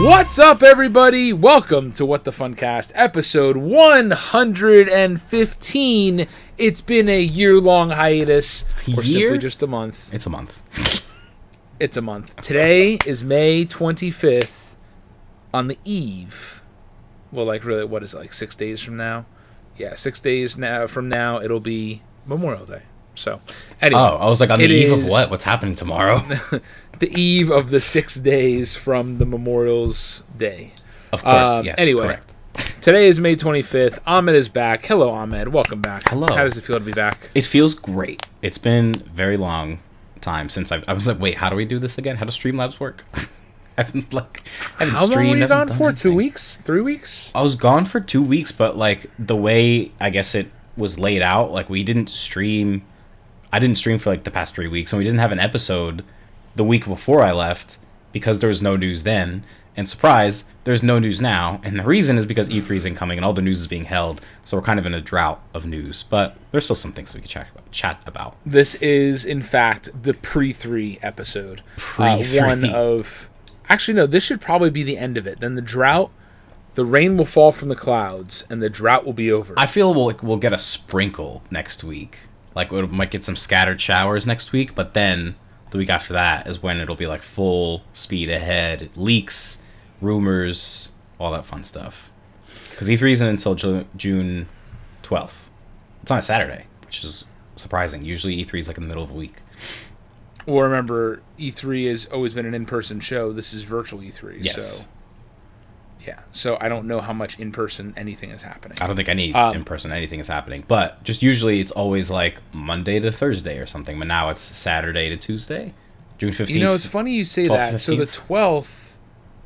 What's up, everybody? Welcome to What the Funcast, episode 115. It's been a year long hiatus, or Year? simply just a month. It's a month. It's a month. Today is May 25th, on the eve. Well, like, really, what is it, like six days from now? Yeah, six days now from now, it'll be Memorial Day. So, anyway. Oh, I was like on the eve of what? What's happening tomorrow? the eve of the six days from the Memorial's Day. Of course, Um, yes. anyway. correct. Today is May 25th. Ahmed is back. Hello, Ahmed. Welcome back. Hello. How does it feel to be back? It feels great. It's been very long time since I've, I was like, wait, how do we do this again? How does Streamlabs work? I haven't like I haven't How long streamed, were you gone for? Two weeks? Three weeks? I was gone for two weeks, but like the way I guess it was laid out, like we didn't stream. I didn't stream for like the past three weeks, and we didn't have an episode the week before I left because there was no news then. And surprise, there's no news now, and the reason is because E3 is incoming and all the news is being held, so we're kind of in a drought of news. But there's still some things we can chat about. Chat about. This is, in fact, the pre 3 episode. Pre-3. Uh, one of. Actually, no, this should probably be the end of it. Then the drought, the rain will fall from the clouds, and the drought will be over. I feel we'll like, we'll get a sprinkle next week. Like we might get some scattered showers next week, but then the week after that is when it'll be like full speed ahead, leaks, rumors, all that fun stuff. Because E3 isn't until Ju- June twelfth. It's on a Saturday, which is surprising. Usually E3 is like in the middle of a week. Well, remember, E3 has always been an in person show. This is virtual E3. Yes. So, yeah. So I don't know how much in person anything is happening. I don't think any Um, in person anything is happening, but just usually it's always like Monday to Thursday or something. But now it's Saturday to Tuesday, June fifteenth. You know, it's funny you say that. So the twelfth,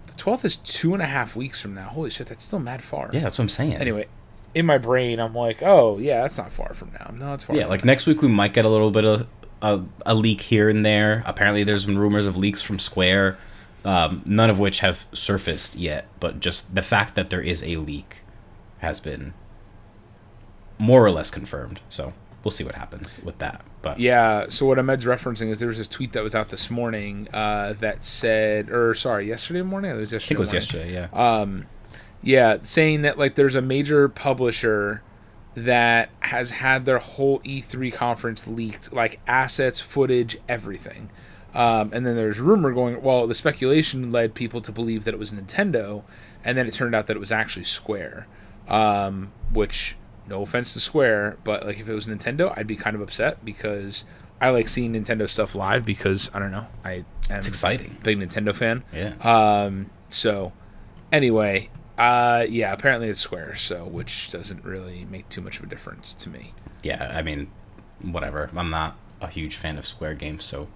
the twelfth is two and a half weeks from now. Holy shit, that's still mad far. Yeah, that's what I'm saying. Anyway, in my brain, I'm like, oh yeah, that's not far from now. No, it's far. Yeah, like now. next week we might get a little bit of a, a leak here and there. Apparently, there's been rumors of leaks from Square, um, none of which have surfaced yet. But just the fact that there is a leak has been more or less confirmed. So we'll see what happens with that. But Yeah. So what Ahmed's referencing is there was this tweet that was out this morning uh, that said, or sorry, yesterday morning. It was I yesterday. think it was morning. yesterday. Yeah. Um, yeah, saying that like there's a major publisher that has had their whole E3 conference leaked, like assets, footage, everything. Um, and then there's rumor going. Well, the speculation led people to believe that it was Nintendo, and then it turned out that it was actually Square. Um, which, no offense to Square, but like if it was Nintendo, I'd be kind of upset because I like seeing Nintendo stuff live because I don't know, I am it's exciting. big Nintendo fan. Yeah. Um, so anyway, uh, yeah, apparently it's Square, so which doesn't really make too much of a difference to me. yeah. I mean, whatever. I'm not a huge fan of Square games, so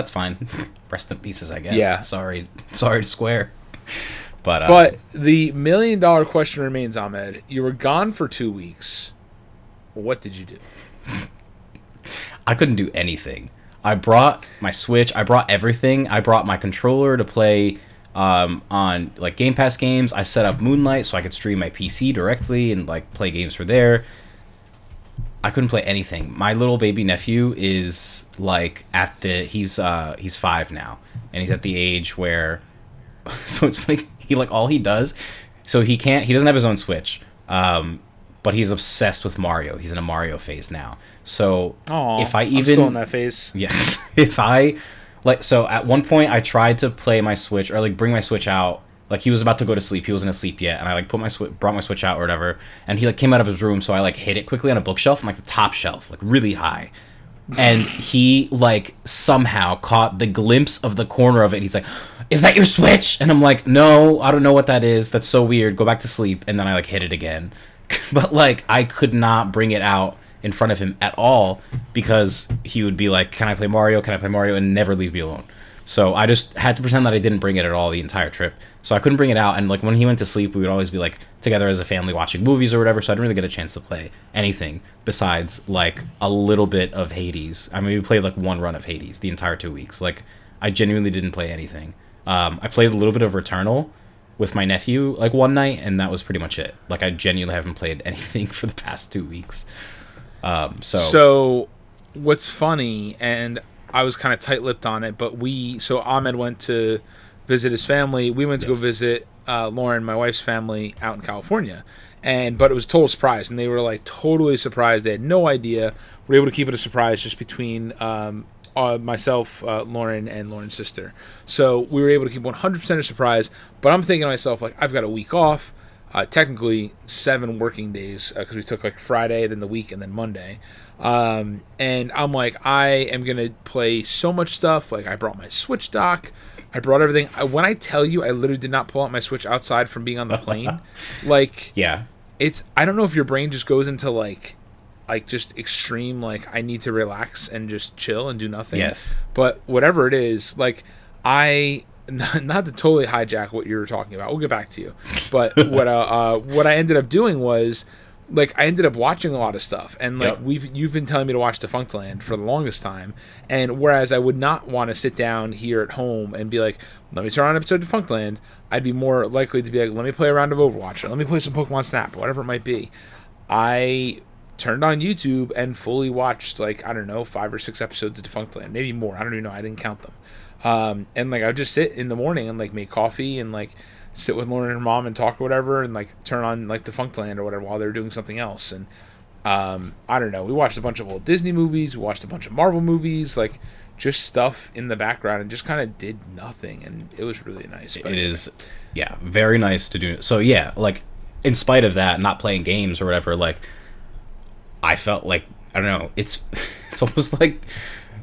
that's fine. Rest in pieces, I guess. Yeah. Sorry. Sorry to Square. But uh, But the million dollar question remains, Ahmed. You were gone for two weeks. What did you do? I couldn't do anything. I brought my Switch. I brought everything. I brought my controller to play um, on like Game Pass games. I set up Moonlight so I could stream my PC directly and like play games for there. I couldn't play anything. My little baby nephew is like at the he's uh he's five now, and he's at the age where so it's funny he like all he does so he can't he doesn't have his own switch um but he's obsessed with mario he's in a mario phase now so Oh, if i even still in that phase. yes if i like so at one point i tried to play my switch or like bring my switch out like he was about to go to sleep he wasn't asleep yet and i like put my switch brought my switch out or whatever and he like came out of his room so i like hit it quickly on a bookshelf on like the top shelf like really high and he like somehow caught the glimpse of the corner of it. He's like, "Is that your switch?" And I'm like, "No, I don't know what that is. That's so weird. Go back to sleep." And then I like hit it again, but like I could not bring it out in front of him at all because he would be like, "Can I play Mario? Can I play Mario?" and never leave me alone. So I just had to pretend that I didn't bring it at all the entire trip. So I couldn't bring it out, and like when he went to sleep, we would always be like together as a family watching movies or whatever. So I didn't really get a chance to play anything besides like a little bit of Hades. I mean, we played like one run of Hades the entire two weeks. Like I genuinely didn't play anything. Um, I played a little bit of Returnal with my nephew like one night, and that was pretty much it. Like I genuinely haven't played anything for the past two weeks. Um, so, So, what's funny, and I was kind of tight lipped on it, but we, so Ahmed went to visit his family. We went to Yes. go visit uh, Lauren, my wife's family, out in California, and but it was a total surprise, and they were like totally surprised. They had no idea. We were able to keep it a surprise just between um, uh, myself, uh, Lauren, and Lauren's sister. So we were able to keep 100% a surprise. But I'm thinking to myself, like, I've got a week off. Uh, technically, seven working days because we took like Friday, then the week, and then Monday. Um, and I'm like, I am gonna play so much stuff. Like, I brought my Switch dock. I brought everything. I, when I tell you, I literally did not pull out my Switch outside from being on the plane. like, Yeah. it's I don't know if your brain just goes into like like just extreme like I need to relax and just chill and do nothing. Yes. But whatever it is, like I not, not to totally hijack what you were talking about. We'll get back to you. But what uh, uh what I ended up doing was like I ended up watching a lot of stuff, and like Yep. we've you've been telling me to watch Defunctland for the longest time, and whereas I would not want to sit down here at home and be like, let me turn on an episode of Defunctland, I'd be more likely to be like, let me play a round of Overwatch, or let me play some Pokemon Snap, whatever it might be. I turned on YouTube and fully watched like I don't know five or six episodes of Defunctland, maybe more. I don't even know. I didn't count them. Um, and like I would just sit in the morning and like make coffee and like sit with Lauren and her mom and talk or whatever, and like turn on like Defunctland or whatever while they were doing something else. And um, I don't know. We watched a bunch of old Disney movies. We watched a bunch of Marvel movies. Like just stuff in the background and just kind of did nothing, and it was really nice. But It is, yeah, very nice to do. So yeah, like in spite of that, not playing games or whatever, like I felt like I don't know. It's it's almost like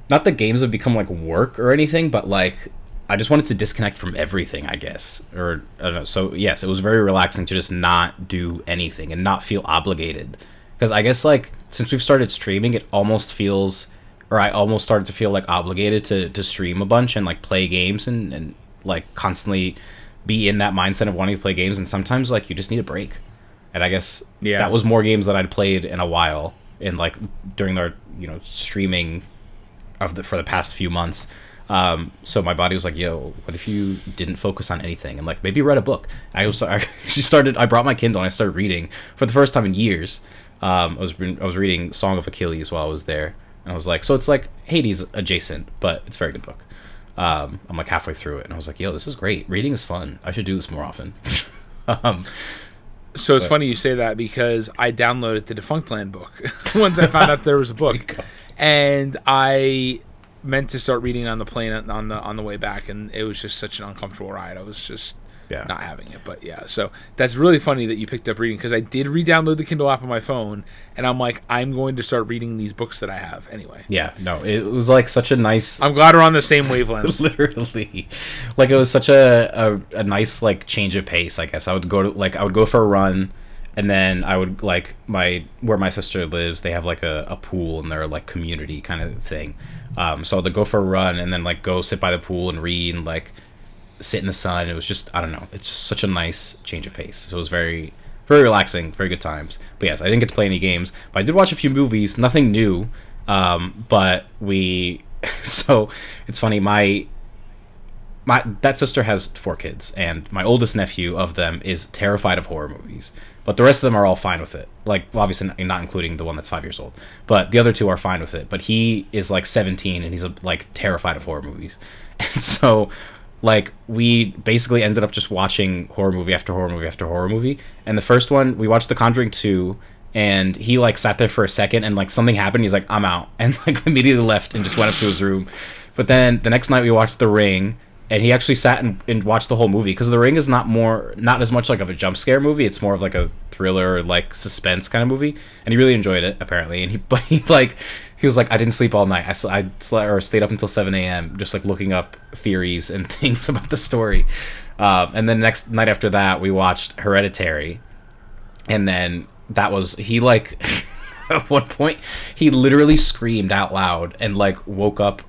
not that games have become like work or anything, but like I just wanted to disconnect from everything, I guess, or I don't know. So yes, it was very relaxing to just not do anything and not feel obligated. Because I guess like since we've started streaming, it almost feels, or I almost started to feel like obligated to to stream a bunch and like play games and and like constantly be in that mindset of wanting to play games. And sometimes like you just need a break. And I guess Yeah. that was more games that I'd played in a while in like during their you know streaming of the for the past few months. Um, so my body was like, "Yo, what if you didn't focus on anything and like maybe read a book?" I was I started. I brought my Kindle and I started reading for the first time in years. Um, I was I was reading Song of Achilles while I was there, and I was like, "So it's like Hades adjacent, but it's a very good book." Um, I'm like halfway through it, and I was like, "Yo, this is great. Reading is fun. I should do this more often." um, So it's funny you say that because I downloaded the Defunctland book once I found out there was a book, and I meant to start reading on the plane on the on the way back, and it was just such an uncomfortable ride. I was just Yeah. not having it. But yeah, so that's really funny that you picked up reading because I did re-download the Kindle app on my phone, and I'm like, I'm going to start reading these books that I have anyway. yeah, no, it was like such a nice I'm glad we're on the same wavelength. literally like it was such a, a a nice like change of pace i guess i would go to like i would go for a run and then i would like my where my sister lives they have like a, a pool in their like community kind of thing. Um so i'd go for a run and then like go sit by the pool and read and like sit in the sun. It was just i don't know. It's just such a nice change of pace. So it was very very relaxing very good times. But yes i didn't get to play any games but i did watch a few movies nothing new. Um but we so it's funny my my that sister has four kids and my oldest nephew of them is terrified of horror movies but the rest of them are all fine with it. Like obviously not- including the one that's five years old. But the other two are fine with it. But he is like 17 and he's uh, like terrified of horror movies. And so like we basically ended up just watching horror movie after horror movie after horror movie. And the first one we watched the conjuring 2 and he like sat there for a second and like something happened. He's like i'm out. And like immediately left and just went up to his room. But then the next night we watched the ring and he actually sat and, and watched the whole movie because the ring is not more not as much like of a jump scare movie it's more of like a thriller like suspense kind of movie and he really enjoyed it apparently and he but he like he was like i didn't sleep all night i, sl- I slept or stayed up until 7 a.m just like looking up theories and things about the story. Um, and then next night after that we watched hereditary and then that was he like at one point he literally screamed out loud and like woke up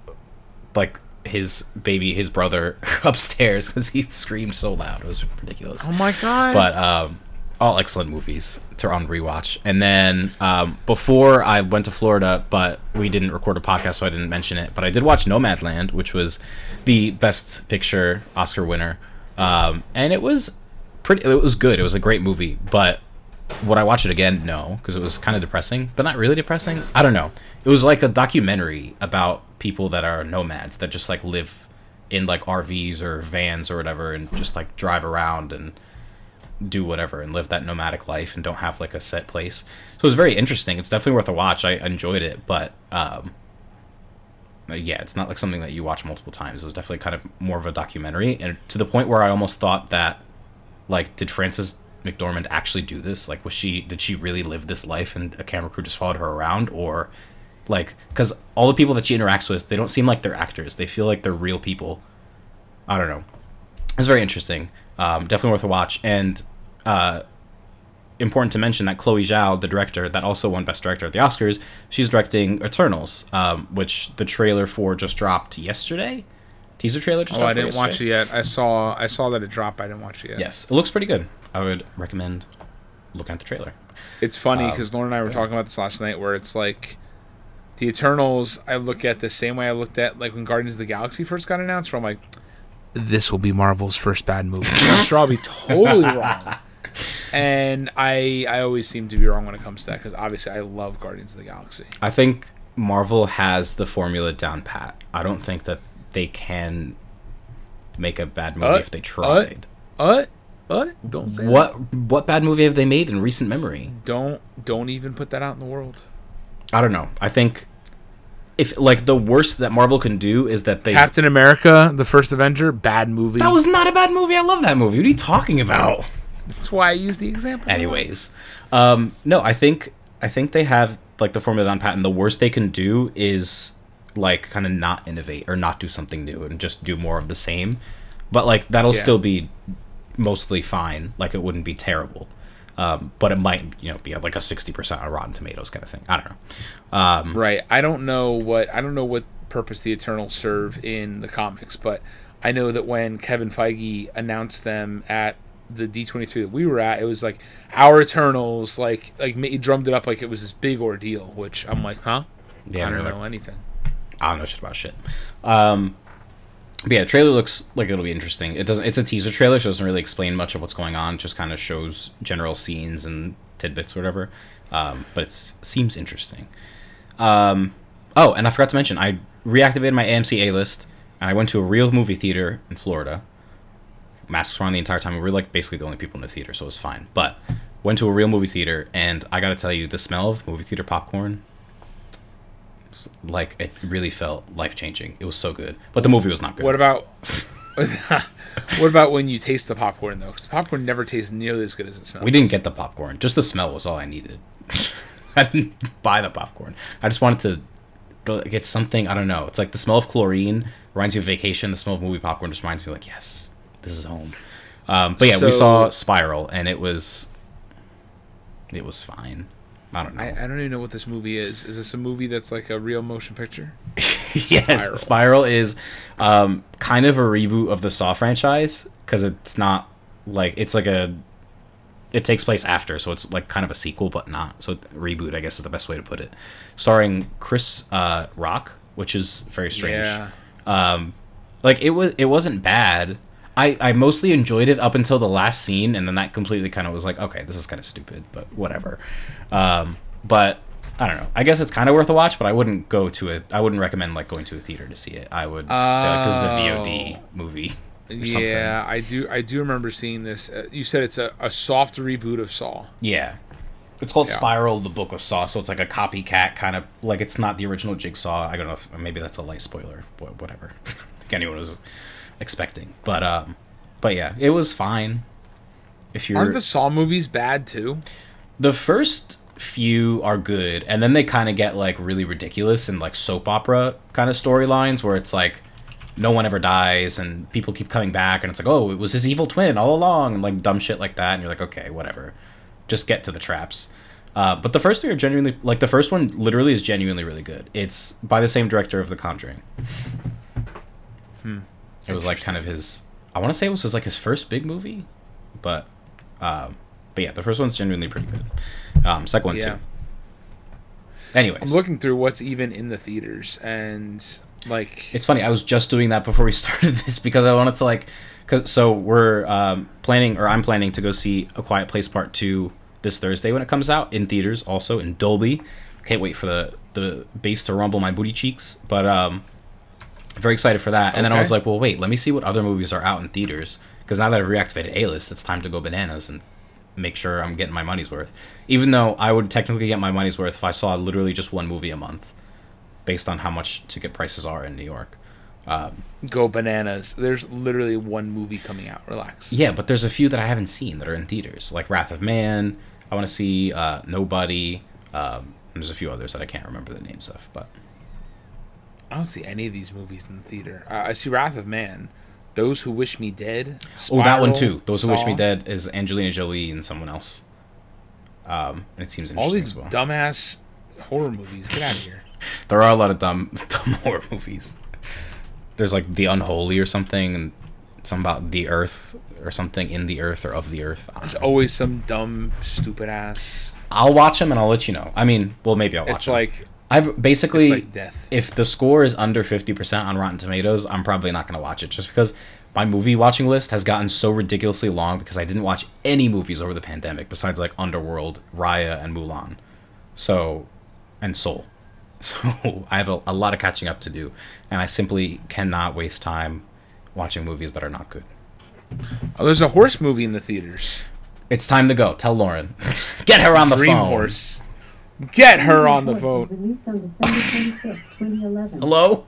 like his baby his brother upstairs because he screamed so loud it was ridiculous oh my god! but um all excellent movies to on rewatch and then um before i went to florida but we didn't record a podcast so i didn't mention it but i did watch nomadland which was the best picture oscar winner um and it was pretty it was good it was a great movie but would I watch it again? No, because it was kind of depressing, but not really depressing. I don't know. It was like a documentary about people that are nomads that just like live in like RVs or vans or whatever and just like drive around and do whatever and live that nomadic life and don't have like a set place. So it was very interesting. It's definitely worth a watch. I enjoyed it, but um, yeah, it's not like something that you watch multiple times. It was definitely kind of more of a documentary, and to the point where I almost thought that, like, did Frances McDormand actually do this? Like, was she did she really live this life, and a camera crew just followed her around, or like, because all the people that she interacts with, they don't seem like they're actors. They feel like they're real people. I don't know. It's very interesting. Um, definitely worth a watch, and uh, important to mention that Chloe Zhao, the director that also won Best Director at the Oscars, she's directing Eternals, um, which the trailer for just dropped yesterday. Teaser trailer just Oh, dropped. I didn't watch it yet. I saw I saw that it dropped. I didn't watch it yet. Yes, it looks pretty good. I would recommend looking at the trailer. It's funny Um, because Lauren and I were yeah. talking about this last night, where it's like the Eternals. I look at the same way I looked at like when Guardians of the Galaxy first got announced. Where I'm like, this will be Marvel's first bad movie. I'm sure I'll be totally wrong. And I I always seem to be wrong when it comes to that because obviously I love Guardians of the Galaxy. I think Marvel has the formula down pat. I don't think that they can make a bad movie Uh, if they tried. Uh, uh, don't say that. what what bad movie have they made in recent memory? Don't don't even put that out in the world. I don't know. I think if like the worst that Marvel can do is that they Captain America, the first Avenger, bad movie. That was not a bad movie. I love that movie. What are you talking about? That's why I use the example. Anyways, um, no, I think I think they have like the formula on patent. The worst they can do is like kind of not innovate or not do something new and just do more of the same. But like that'll Yeah. still be mostly fine. Like it wouldn't be terrible. Um, but it might, you know, be like a sixty percent on Rotten Tomatoes kind of thing. I don't know. Um, Right. I don't know what I don't know what purpose the Eternals serve in the comics, but I know that when Kevin Feige announced them at the D23 that we were at, it was like our Eternals, like like he drummed it up like it was this big ordeal. Which I'm like, huh? Yeah, I don't know anything. I don't know shit about shit. Um, but yeah, trailer looks like it'll be interesting. It doesn't. It's a teaser trailer, so it doesn't really explain much of what's going on. It just kind of shows general scenes and tidbits, or whatever. Um, but it seems interesting. Um, oh, and I forgot to mention, I reactivated my AMC A list, and I went to a real movie theater in Florida. Masks were on the entire time. We were like basically the only people in the theater, so it was fine. But went to a real movie theater, and I got to tell you, the smell of movie theater popcorn like it really felt life changing. It was so good, but the movie was not good. What about what about when you taste the popcorn though? Because popcorn never tastes nearly as good as it smells. we didn't get the popcorn. Just the smell was all I needed. I didn't buy the popcorn. I just wanted to get something. I don't know. It's like the smell of chlorine reminds me of vacation. The smell of movie popcorn just reminds me like yes, this is home. Um, but yeah, we saw Spiral, and it was it was fine. I don't know. I, I don't even know what this movie is. Is this a movie that's like a real motion picture? yes, Spiral. Spiral is um, kind of a reboot of the Saw franchise because it's not like it's like a. It takes place after, so it's like kind of a sequel, but not. So reboot, I guess, is the best way to put it. Starring Chris uh, Rock, which is very strange. Yeah. Um, like it was, it wasn't bad. I I mostly enjoyed it up until the last scene, and then that completely kind of was like, okay, this is kind of stupid, but whatever. Um, but I don't know. I guess it's kind of worth a watch, but I wouldn't go to it. I wouldn't recommend like going to a theater to see it. I would say like this is a VOD Oh. movie. or something. Yeah, I do. I do remember seeing this. Uh, you said it's a, a soft reboot of Saw. Yeah. It's called Yeah. Spiral, the Book of Saw, so it's like a copycat kind of like it's not the original Jigsaw. I don't know if maybe that's a light spoiler, but whatever. if anyone was expecting, but um, but yeah, it was fine. If you're Aren't the Saw movies bad too? the first few are good, and then they kind of get like really ridiculous and like soap opera kind of storylines where it's like no one ever dies and people keep coming back, and it's like oh it was his evil twin all along, and like dumb shit like that, and you're like okay whatever, just get to the traps. Uh, but the first three are genuinely like the first one literally is genuinely really good. It's by the same director of The Conjuring. Hmm. It was like kind of his. I want to say it was his like his first big movie, but, um, but yeah, the first one's genuinely pretty good. Um, second one Yeah. too. Anyways, I'm looking through what's even in the theaters, and like it's funny. I was just doing that before we started this because I wanted to like, cause so we're um, planning or I'm planning to go see A Quiet Place Part Two this Thursday when it comes out in theaters, also in Dolby. Can't wait for the the bass to rumble my booty cheeks. But um, Very excited for that. And then I was like, well, wait, let me see what other movies are out in theaters. Because now that I've reactivated A list, it's time to go bananas and make sure I'm getting my money's worth. Even though I would technically get my money's worth if I saw literally just one movie a month, based on how much ticket prices are in New York. Go bananas. There's literally one movie coming out. Relax. Yeah, but there's a few that I haven't seen that are in theaters, like Wrath of Man. I want to see uh, Nobody. Um, there's a few others that I can't remember the names of, but I don't see any of these movies in the theater. Uh, I see Wrath of Man, Those Who Wish Me Dead. oh, that one too. Those Who Wish Me Dead is Angelina Jolie and someone else. Um, and it seems interesting All these well. dumbass horror movies. Get out of here. There are a lot of dumb, dumb horror movies. There's like The Unholy or something, and something about the Earth or something in the Earth or of the Earth. There's know. always some dumb, stupid ass. I'll watch them and I'll let you know. I mean, well, maybe I'll watch It's them. like I've basically like death. if the score is under 50% on Rotten Tomatoes, I'm probably not going to watch it just because my movie watching list has gotten so ridiculously long because I didn't watch any movies over the pandemic besides like Underworld, Raya, and Mulan. So, and Soul. So, I have a, a lot of catching up to do, and I simply cannot waste time watching movies that are not good. Oh, there's a horse movie in the theaters. It's time to go. Tell Lauren. Get her on the Dream phone. Horse. Get her on the Horse was phone. Released on December 25th, 2011. Hello?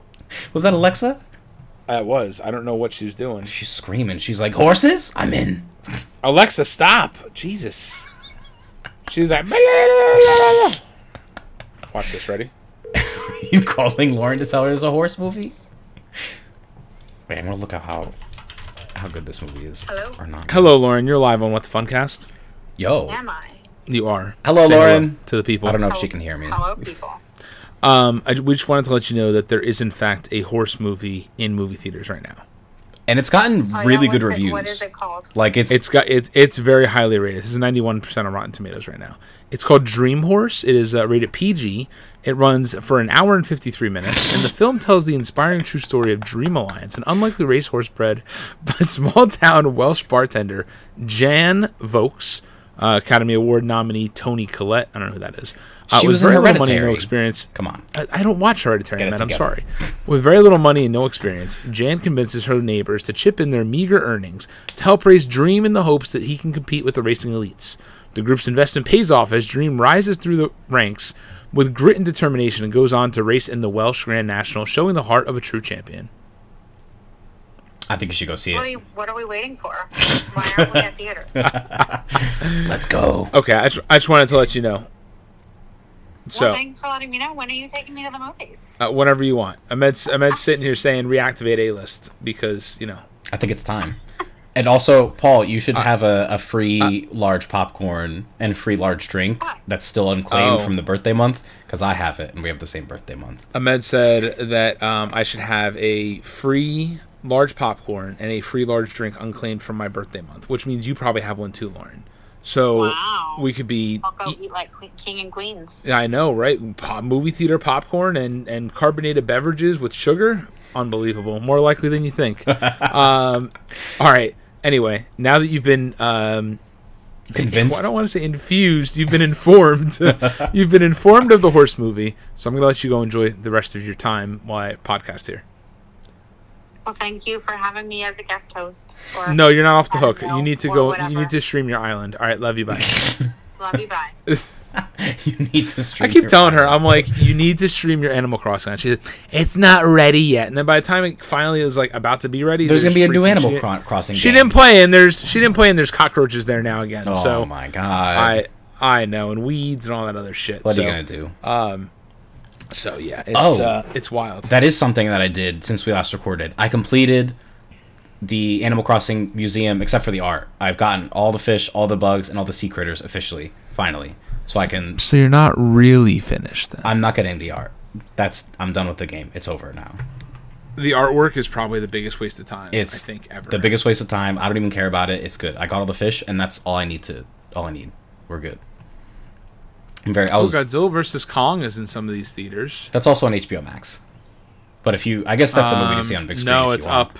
Was that Alexa? That was. I don't know what she's doing. She's screaming. She's like, Horses? I'm in. Alexa, stop! Jesus. She's like. "Blah, blah, blah, blah, blah." Watch this. Ready? you calling Lauren to tell her there's a horse movie? Wait, I'm gonna look at how how good this movie is. Hello? Or not. Hello, Lauren. You're live on What the Funcast. Yo. Am I? You are. Hello, Say Lauren. to the people. I don't know if she can hear me. Hello, people. Um, I, we just wanted to let you know that there is, in fact, a horse movie in movie theaters right now. And it's gotten Oh, yeah, really good what's it- reviews. what is it called? Like it's, It's got it, it's very highly rated. This is 91% on Rotten Tomatoes right now. It's called Dream Horse. It is uh, rated PG. It runs for an hour and 53 minutes, and the film tells the inspiring true story of Dream Alliance, an unlikely racehorse bred by small town Welsh bartender Jan Vokes, uh, Academy Award nominee Toni Collette. I don't know who that is. Uh, She with was very little money and no experience. come on. I, I don't watch Hereditary, man. I'm sorry. With very little money and no experience, Jan convinces her neighbors to chip in their meager earnings to help raise Dream in the hopes that he can compete with the racing elites. The group's investment pays off as Dream rises through the ranks with grit and determination and goes on to race in the Welsh Grand National, showing the heart of a true champion. I think you should go see What are, it. you, what are we waiting for? Why aren't we at theater? Let's go. Okay, I just, I just wanted to let you know. So, well, thanks for letting me know. When are you taking me to the movies? uh, whenever you want. Ahmed's, Ahmed's sitting here saying reactivate A list because, you know, I think it's time. And also, Paul, you Uh, should have a, a free large popcorn and free large drink that's still unclaimed Oh. from the birthday month because I have it and we have the same birthday month. Ahmed said that um, I should have a free large popcorn and a free large drink unclaimed from my birthday month, which means you probably have one too, Lauren. So Wow. we could be. I'll go e- eat like king and queens. Yeah, I know, right? Pop, movie theater popcorn and, and carbonated beverages with sugar. Unbelievable. More likely than you think. um, all right. Anyway, now that you've been um, Convinced? I don't want to say infused. You've been informed. you've been informed of the horse movie. So I'm going to let you go enjoy the rest of your time while I podcast here. Well, thank you for having me as a guest host. Or No, you're not off the hook. know, You need to or go. You need to stream your island. All right, love you. Bye. Love you. Bye. you need to stream. I keep telling her. I'm like, you need to stream your Animal Crossing. And she said, it's not ready yet. And then by the time it finally is like about to be ready, There's gonna be a new Animal Cro- Crossing. She game. didn't play, and there's she didn't play, and there's cockroaches there now again. Oh so my god! I I know, and weeds and all that other shit. what so, are you gonna do? Um, So yeah, it's Oh. uh, it's wild. That is something that I did since we last recorded. I completed the Animal Crossing museum, except for the art. I've gotten all the fish, all the bugs, and all the sea critters officially, finally. So I can. so you're not really finished then. I'm not getting the art. That's. I'm done with the game. It's over now. the artwork is probably the biggest waste of time. It's I think ever. the biggest waste of time. I don't even care about it. It's good. I got all the fish, and that's all I need to. All I need. We're good. I'm very. I Oh, was. Godzilla versus Kong is in some of these theaters. That's also on HBO Max. But if you, I guess that's a movie to see on Um, big screen. No, if you it's up.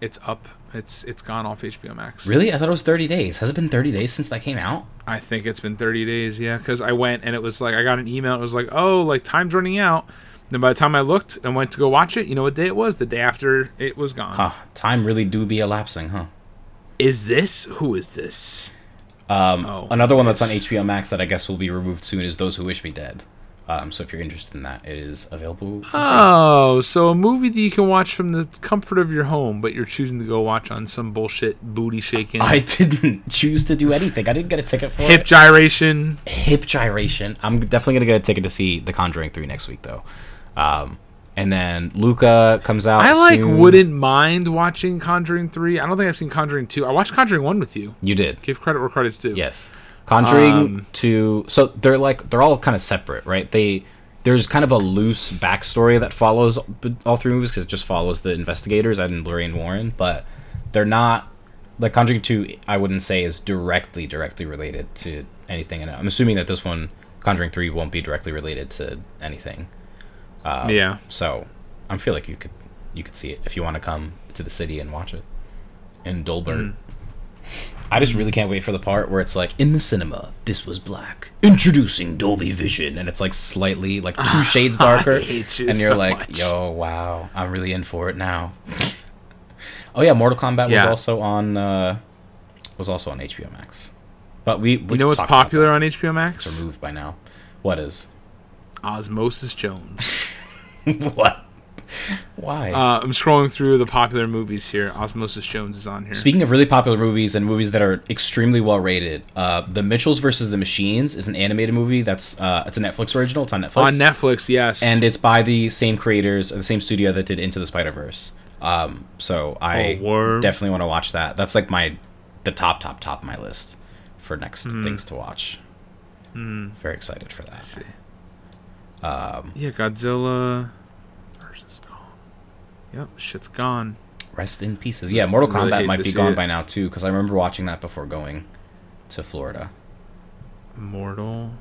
It's up. It's it's gone off HBO Max. Really? I thought it was 30 days. Has it been 30 days since that came out? I think it's been 30 days. Yeah, because I went and it was like I got an email. It was like, oh, like time's running out, Then by the time I looked and went to go watch it, you know what day it was? The day after it was gone. Huh. Time really do be elapsing, huh? Is this who is this? Um, Oh, another one that's on. HBO Max that I guess will be removed soon is Those Who Wish Me Dead. Um, so if you're interested in that, it is available. Oh, so a movie that you can watch from the comfort of your home, but you're choosing to go watch on some bullshit booty shaking, I didn't choose to do anything. I didn't get a ticket for hip it. gyration. Hip gyration. I'm definitely gonna get a ticket to see The Conjuring three next week though. Um, and then Luca comes out. I like soon. wouldn't mind watching Conjuring three. I don't think I've seen Conjuring two. I watched Conjuring one with you. You did. Give credit where credit's due. Yes. Conjuring Um, to so they're like they're all kind of separate, right? They there's kind of a loose backstory that follows all three movies because it just follows the investigators Ed and Lorraine Warren, but they're not like Conjuring Two. I wouldn't say is directly directly related to anything, and I'm assuming that this one Conjuring Three won't be directly related to anything. Um, Yeah. So I feel like you could you could see it if you want to come to the city and watch it in Dolbert. I just really can't wait for the part where it's like in the cinema, this was black. Introducing Dolby Vision, and it's like slightly like two shades darker, you and you're so like, much. "Yo, wow, I'm really in for it now." oh yeah, Mortal Kombat was also on uh, was also on HBO Max, but we, we You know what's popular on HBO It's Max? removed by now. What is Osmosis Jones. what? Why? Uh, I'm scrolling through the popular movies here. Osmosis Jones is on here. Speaking of really popular movies and movies that are extremely well rated, uh, The Mitchells versus the Machines is an animated movie that's uh, it's a Netflix original. It's on Netflix. on Netflix, yes. and it's by the same creators or the same studio that did Into the Spider Verse. Um, so I Oh, definitely want to watch that. That's like my the top top top of my list for next Hmm. things to watch. Very excited for that. Let's see. Um, Yeah, Godzilla versus Kong. Yep, shit's gone. rest in pieces. Yeah, Mortal Really Kombat might be gone it. by now too because I remember watching that before going to Florida. Mortal.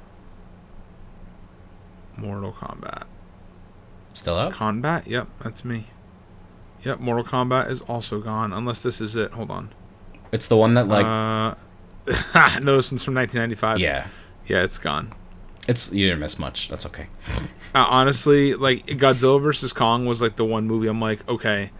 Mortal Kombat. Still up? Combat? Yep, that's me. Yep, Mortal Kombat is also gone. Unless this is it. Hold on. It's the one that like uh, no, this one's from 1995. yeah. Yeah, it's gone. It's you didn't miss much. That's okay. Uh, honestly, like Godzilla versus Kong was like the one movie I'm like, okay,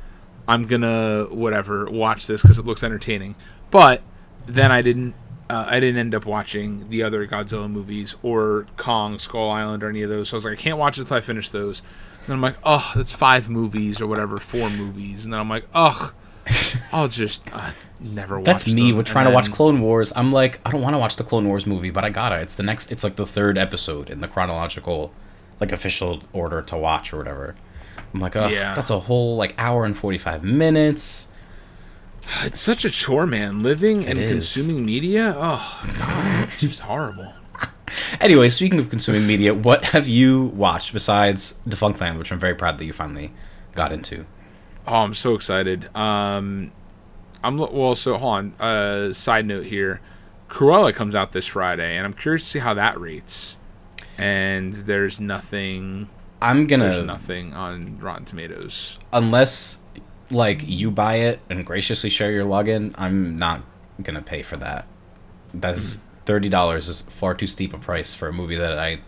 I'm gonna whatever watch this because it looks entertaining. But then I didn't. Uh, I didn't end up watching the other Godzilla movies or Kong, Skull Island, or any of those. So I was like, I can't watch it until I finish those. And then I'm like, oh, that's five movies or whatever, four movies. And then I'm like, ugh, I'll just uh, never watch. That's me. them. We're And trying to watch Clone Wars. I'm like, I don't want to watch the Clone Wars movie, but I gotta. It's the next. It's like the third episode in the chronological, like official order to watch or whatever. I'm like, oh, Yeah. that's a whole like hour and forty five minutes. It's such a chore, man. Living and is. consuming media. Oh god, it's just horrible. Anyway, speaking of consuming media, what have you watched besides Defunctland, which I'm very proud that you finally got into? Oh, I'm so excited. Um, I'm well. So hold on. Uh, side note here, Cruella comes out this Friday, and I'm curious to see how that rates. And there's nothing. I'm gonna there's nothing on Rotten Tomatoes. unless like you buy it and graciously share your login, I'm not gonna pay for that. That's thirty dollars is far too steep a price for a movie that I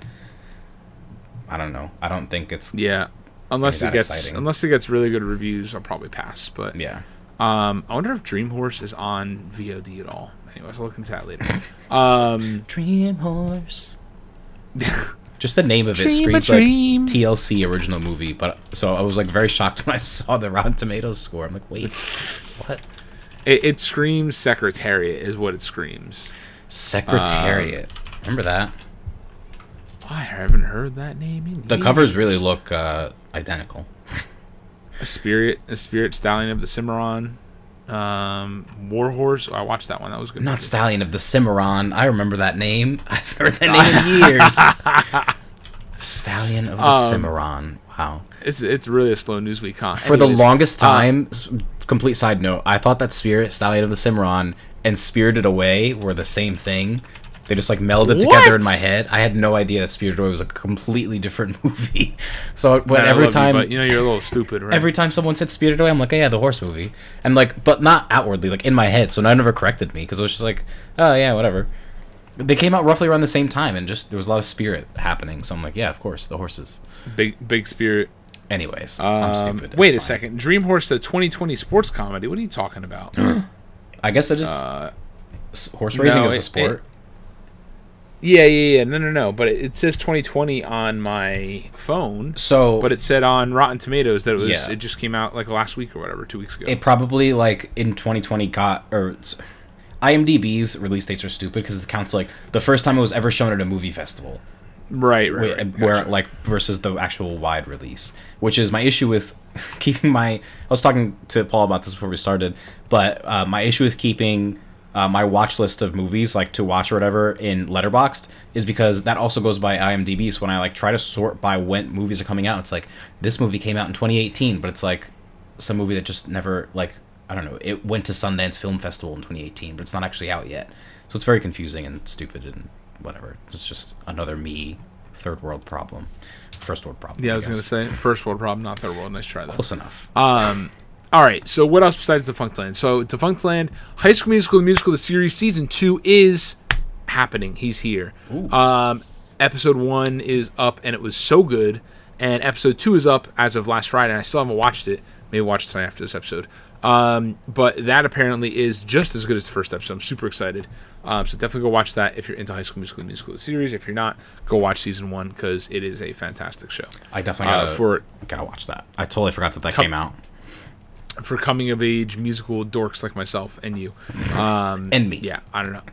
I don't know. I don't think it's Yeah, unless it gets exciting. unless it gets really good reviews, I'll probably pass. But yeah. Um, I wonder if Dream Horse is on VOD at all. Anyways, I'll look into that later. Um, Dream Horse. Just the name of it Dream a screams like. TLC original movie, but so I was like very shocked when I saw the Rotten Tomatoes score. I'm like, wait, what? it, it screams Secretariat is what it screams. Secretariat. Remember that? Why I haven't heard that name in The years. covers really look uh, identical. A spirit, a spirit stallion of the Cimarron, um, Warhorse. Oh, I watched that one. That was good. Not Stallion of the Cimarron. I remember that name. I've heard that name in years. Stallion of the Um, Cimarron. Wow. It's it's really a slow news week, huh? For the longest uh, time, complete side note, I thought that Spirit, Stallion of the Cimarron, and Spirited Away were the same thing. They just like melded together in my head. I had no idea that Spirited Away was a completely different movie. So when man, every love you, time but you know you're a little stupid, right? every time someone said Spirited Away, I'm like, oh, yeah, the horse movie, and like, but not outwardly, like in my head. So none ever corrected me because it was just like, oh yeah, whatever. They came out roughly around the same time, and just there was a lot of spirit happening. So I'm like, yeah, of course, the horses. Big big spirit. Anyways, Um, I'm stupid. Wait It's a fine. second. Dream Horse, the 2020 sports comedy. What are you talking about? I guess it is. uh, horse racing no, is a it- sport. Yeah, yeah, yeah. No, no, no. But it, it says 2020 on my phone. so, But it said on Rotten Tomatoes that it was. Yeah. It just came out like last week or whatever, two weeks ago. it probably like in 2020 got or IMDb's release dates are stupid because it counts like the first time it was ever shown at a movie festival. right, right, where, right. where Gotcha. like versus the actual wide release, which is my issue with keeping my. I was talking to Paul about this before we started, but uh, my issue with keeping uh, my watch list of movies like to watch or whatever in Letterboxd is because that also goes by IMDb. So when I like try to sort by when movies are coming out, it's like this movie came out in 2018, but it's like some movie that just never like I don't know. It went to Sundance Film Festival in 2018, but it's not actually out yet. So it's very confusing and stupid and whatever. It's just another me third world problem, first world problem. yeah, I was gonna say first world problem, not third world. Nice try though. close enough. Um, all right. So what else besides Defunctland? So Defunctland, High School Musical, the musical, the series, season two is happening. He's here. Um, episode one is up, and it was so good. And episode two is up as of last Friday. And I still haven't watched it. Maybe watch it tonight after this episode. Um, but that apparently is just as good as the first episode. I'm super excited. Um, so definitely go watch that if you're into High School Musical, the musical, the series. If you're not, go watch season one because it is a fantastic show. I definitely uh, gotta, for gotta watch that. I totally forgot that that came out. For coming of age musical dorks like myself and you. Um, And me. Yeah, I don't know.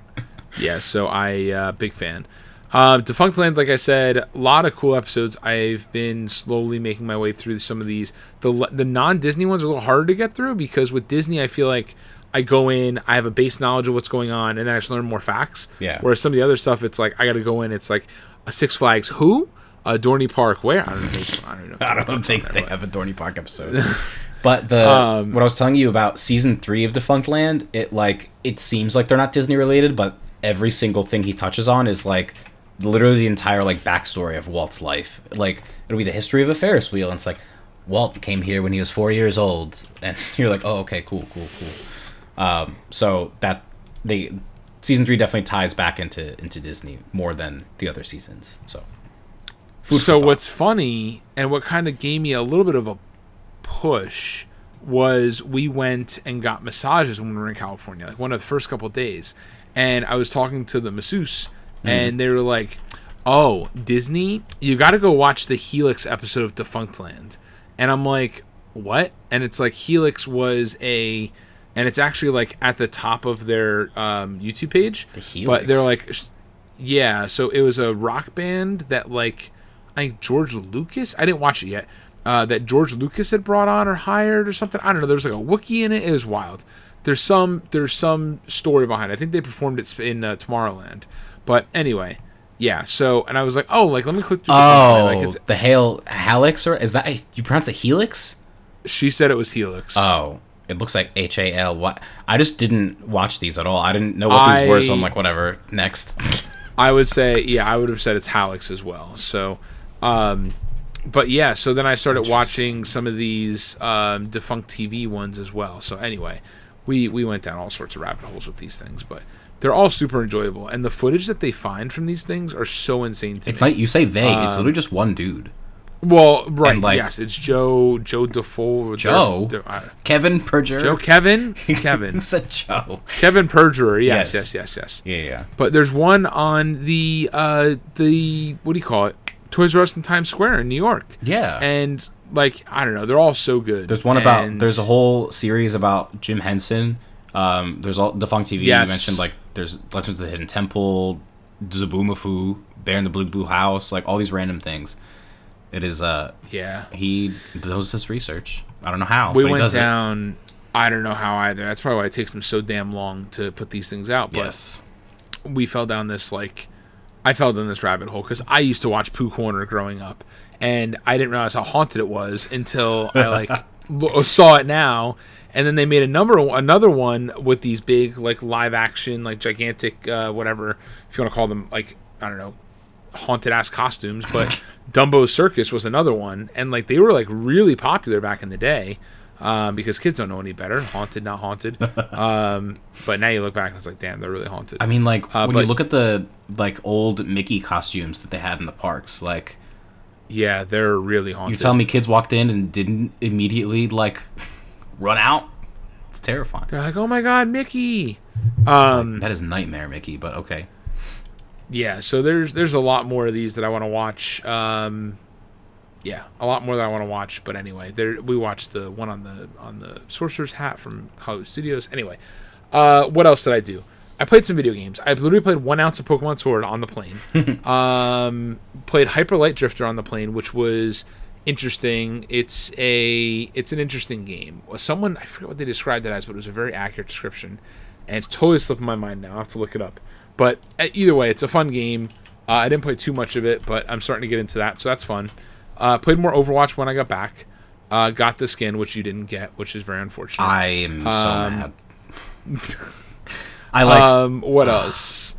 Yeah, so I uh, big fan. Uh, Defunctland, like I said, a lot of cool episodes. I've been slowly making my way through some of these. The the non Disney ones are a little harder to get through because with Disney, I feel like I go in, I have a base knowledge of what's going on, and then I just learn more facts. Yeah. Whereas some of the other stuff, it's like I got to go in. It's like a Six Flags who, a Dorney Park where I don't know. I don't know. I don't think there, they but- have a Dorney Park episode. but the Um, what I was telling you about season three of Defunctland, it like it seems like they're not Disney related, but every single thing he touches on is like literally the entire like backstory of Walt's life. Like it'll be the history of a Ferris wheel, and it's like Walt came here when he was four years old, and you're like, oh okay, cool, cool, cool. Um, so that they season three definitely ties back into into Disney more than the other seasons. So. food so what's funny and what kind of gave me a little bit of a push was we went and got massages when we were in California, like one of the first couple of days. And I was talking to the masseuse, Hmm. and they were like, "Oh, Disney, you got to go watch the Helix episode of Defunctland." And I'm like, "What?" And it's like Helix was a, and it's actually like at the top of their um, YouTube page. The But they're like, yeah. So it was a rock band that like, I think George Lucas. I didn't watch it yet. Uh, that George Lucas had brought on or hired or something. I don't know. There was like a Wookiee in it. It was wild. There's some there's some story behind. it. I think they performed it in uh, Tomorrowland. But anyway, yeah. So and I was like, oh, like let me click through. the Oh, like it's, the hail Halix or is that you pronounce it Helix? she said it was Helix. Oh, it looks like H A L. What? I just didn't watch these at all. I didn't know what these were, so I'm like, whatever. Next. I would say, yeah, I would have said it's Halix as well. So, um, but yeah, so then I started watching some of these um, defunct TV ones as well. So anyway, we we went down all sorts of rabbit holes with these things, but they're all super enjoyable, and the footage that they find from these things are so insane to it's me. like you say they. it's Um, literally just one dude. well, right? and, like- yes, it's Joe Joe Defoe. Joe? they're- they're- uh, Kevin Perjurer. Joe Kevin Kevin Who said Joe? Kevin Perjurer. Yes, Yes. yes, yes, yes. Yeah, yeah. But there's one on the uh the what do you call it? Toys R Us in Times Square in New York. Yeah. And like I don't know, they're all so good. There's one about. And- There's a whole series about Jim Henson. Um, there's all defunct TV. Yes. You mentioned like there's Legends of the Hidden Temple, Zoboomafoo, Bear in the Blue Blue House, like all these random things. It is uh yeah. he does this research. I don't know how. We went does it. down. I don't know how either. That's probably why it takes them so damn long to put these things out. But Yes. we fell down this like I fell down this rabbit hole because I used to watch Pooh Corner growing up, and I didn't realize how haunted it was until I like lo- saw it now. And then they made a number another one with these big like live action like gigantic uh, whatever if you want to call them like I don't know haunted ass costumes, but Dumbo Circus was another one, and like they were like really popular back in the day. Um, because kids don't know any better. Haunted, not haunted. um, but now you look back and it's like, damn, they're really haunted. I mean, like Uh, when but- you look at the like old Mickey costumes that they had in the parks, like yeah, they're really haunted. you tell me kids walked in and didn't immediately like run out. It's terrifying. they're like, oh my god, Mickey. Um, That is nightmare, Mickey. But okay, yeah so there's there's a lot more of these that i want to watch um yeah a lot more that i want to watch but anyway there we watched the one on the on the sorcerer's hat from hollywood studios. Anyway uh what else did i do? I played some video games. I literally played one ounce of pokemon sword on the plane. Um played hyper light drifter on the plane which was interesting. It's a it's an interesting game. Someone i forget what they described it as but it was a very accurate description and it's totally slipping my mind now. I have to look it up. But uh, either way, it's a fun game. Uh, I didn't play too much of it, but I'm starting to get into that, so that's fun. Uh, played more Overwatch when I got back. Uh, got the skin, which you didn't get, which is very unfortunate. I am so Um, mad. I like. um, what else?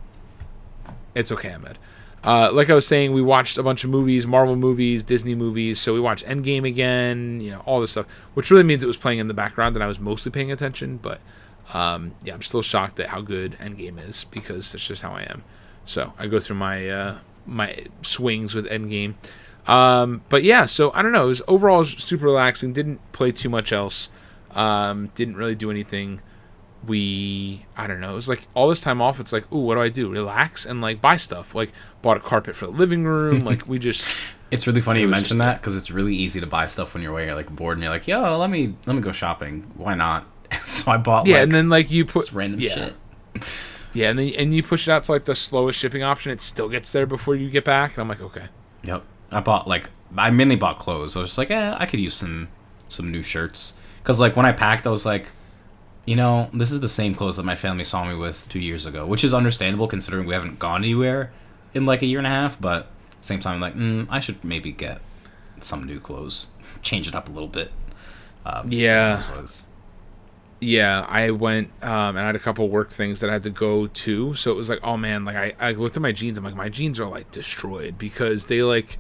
It's okay, Ahmed. Uh, like I was saying, we watched a bunch of movies, Marvel movies, Disney movies. So we watched Endgame again, you know, all this stuff, which really means it was playing in the background and I was mostly paying attention. But um, yeah, I'm still shocked at how good Endgame is because that's just how I am. So I go through my uh, my swings with Endgame. Um, but yeah, so I don't know. It was overall super relaxing. Didn't play too much else. Um, didn't really do anything we I don't know. It was like all this time off. It's like, ooh, what do I do? Relax and like buy stuff. Like bought a carpet for the living room. like we just It's really funny It you mention that because it's really easy to buy stuff when you're away. You're like bored and you're like, yo, let me let me go shopping. Why not? so I bought yeah, like and then like you put random yeah, shit. Yeah, and then and you push it out to like the slowest shipping option. It still gets there before you get back, and I'm like, okay, Yep. I bought like I mainly bought clothes. I was just like, eh, I could use some some new shirts because like when I packed, I was like, you know, this is the same clothes that my family saw me with two years ago, which is understandable considering we haven't gone anywhere in like a year and a half. But at the same time, I'm like, mm, I should maybe get some new clothes, change it up a little bit. Um, yeah, yeah. I went um, and I had a couple work things that I had to go to, so it was like, oh man, like I I looked at my jeans. I'm like, my jeans are like destroyed because they like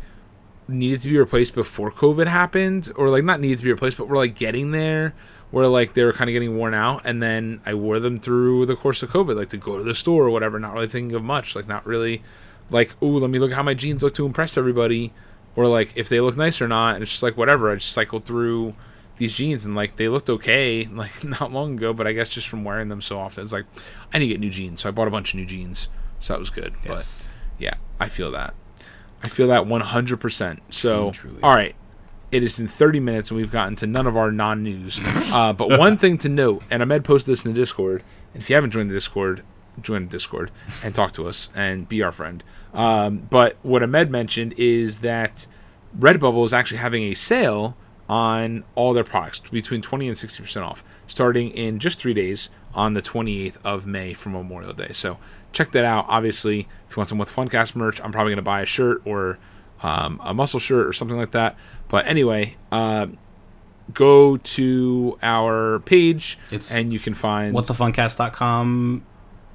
needed to be replaced before COVID happened, or like not needed to be replaced, but we're like getting there. Where like they were kind of getting worn out, and then I wore them through the course of COVID, like to go to the store or whatever. Not really thinking of much, like not really like, ooh, let me look at how my jeans look to impress everybody, or like if they look nice or not. And it's just like whatever. I just cycled through these jeans, and like they looked okay, like not long ago, but I guess just from wearing them so often, it's like I need to get new jeans. So I bought a bunch of new jeans, so that was good. Yes. But yeah, I feel that. I feel that 100%. So, Truly, all right. It has 30 minutes and we've gotten to none of our non news. Uh, but one thing to note, and Ahmed posted this in the Discord, and if you haven't joined the Discord, join the Discord and talk to us and be our friend. Um, but what Ahmed mentioned is that Redbubble is actually having a sale on all their products between 20 and 60% off starting in just three days on the 28th of May for Memorial Day. So check that out. Obviously, if you want some with Funcast merch, I'm probably going to buy a shirt or um, a muscle shirt or something like that. But anyway, uh, go to our page It's and you can find whatthefuncast.com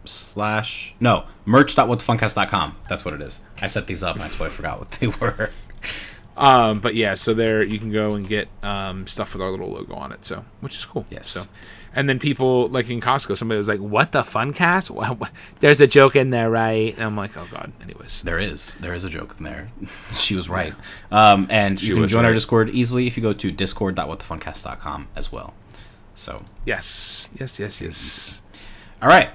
slash no merch.whatthefuncast.com that's what it is i set these up and that's why i forgot what they were Um, but yeah, so there you can go and get um, stuff with our little logo on it. So which is cool. Yes. So, and then people like in Costco, somebody was like, "What the fun cast? What, what- There's a joke in there, right?" And I'm like, "Oh god." Anyways, there is. There is a joke in there. She was right. Um, and She you can join our discord easily if you go to discord.whatthefuncast.com as well. So. Yes, yes, yes, yes. all right.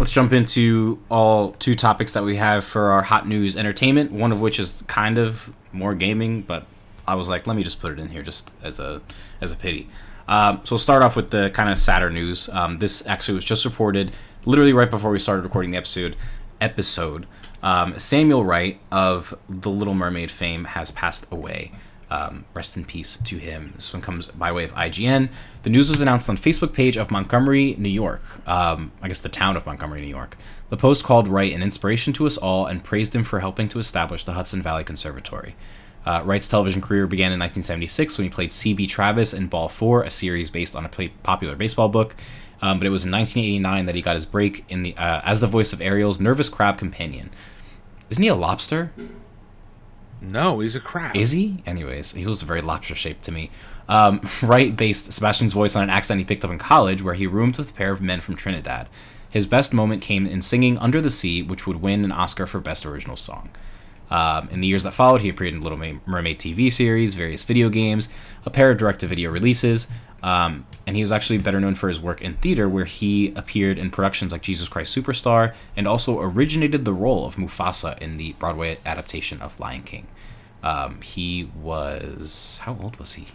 Let's jump into all two topics that we have for our hot news entertainment one of which is kind of more gaming but i was like let me just put it in here just as a as a pity um, so we'll start off with the kind of sadder news um, this actually was just reported literally right before we started recording the episode episode um, samuel wright of the little mermaid fame has passed away um, rest in peace to him. This one comes by way of IGN. The news was announced on Facebook page of Montgomery, New York. Um, I guess the town of Montgomery, New York. The post called Wright an inspiration to us all and praised him for helping to establish the Hudson Valley Conservatory. Uh, Wright's television career began in 1976 when he played C.B. Travis in Ball 4, a series based on a popular baseball book. Um, but it was in 1989 that he got his break in the uh, as the voice of Ariel's nervous crab companion. Isn't he a lobster? No, he's a crab. Is he? Anyways, he was very lobster shaped to me. Um, Wright based Sebastian's voice on an accent he picked up in college, where he roomed with a pair of men from Trinidad. His best moment came in singing Under the Sea, which would win an Oscar for Best Original Song. Um, in the years that followed, he appeared in Little Mermaid TV series, various video games, a pair of direct to video releases, um, and he was actually better known for his work in theater, where he appeared in productions like Jesus Christ Superstar and also originated the role of Mufasa in the Broadway adaptation of Lion King. Um, he was. How old was he?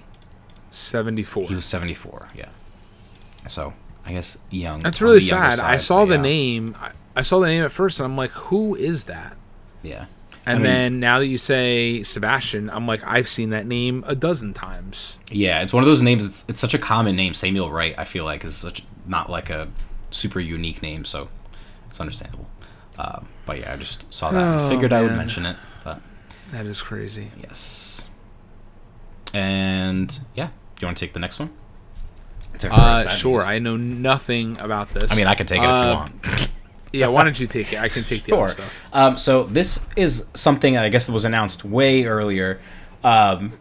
74. He was 74, yeah. So, I guess young. That's really sad. I saw the yeah. name. I, I saw the name at first, and I'm like, who is that? Yeah. And I mean- then now that you say Sebastian, I'm like, I've seen that name a dozen times. Yeah, it's one of those names. It's it's such a common name. Samuel Wright, I feel like, is such not like a super unique name, so it's understandable. Um, but yeah, I just saw that Oh, and figured I would mention it. But That is crazy. yes, and yeah, do you want to take the next one? Uh, sure. I know nothing about this. I mean, I can take it if Uh, you want. Yeah, why don't you take it? I can take the other stuff. Um, so this is something that I guess that was announced way earlier, um,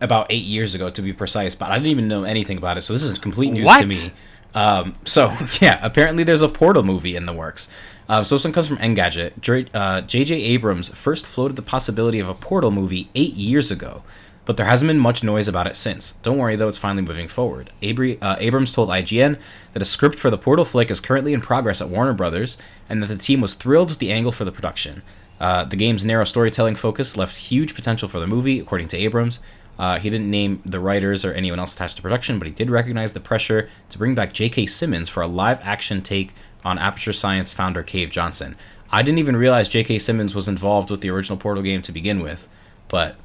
about eight years ago to be precise. But I didn't even know anything about it, so this is complete news What? to me. Um, so yeah, apparently there's a Portal movie in the works. Um, so this one comes from Engadget. J- uh, J.J. Abrams first floated the possibility of a Portal movie eight years ago, but there hasn't been much noise about it since. Don't worry though, it's finally moving forward. Uh, Abrams told IGN that a script for the Portal flick is currently in progress at Warner Brothers, and that the team was thrilled with the angle for the production. Uh, the game's narrow storytelling focus left huge potential for the movie, according to Abrams. Uh, he didn't name the writers or anyone else attached to production, but he did recognize the pressure to bring back J.K. Simmons for a live action take on Aperture Science founder Cave Johnson. I didn't even realize J.K. Simmons was involved with the original Portal game to begin with, but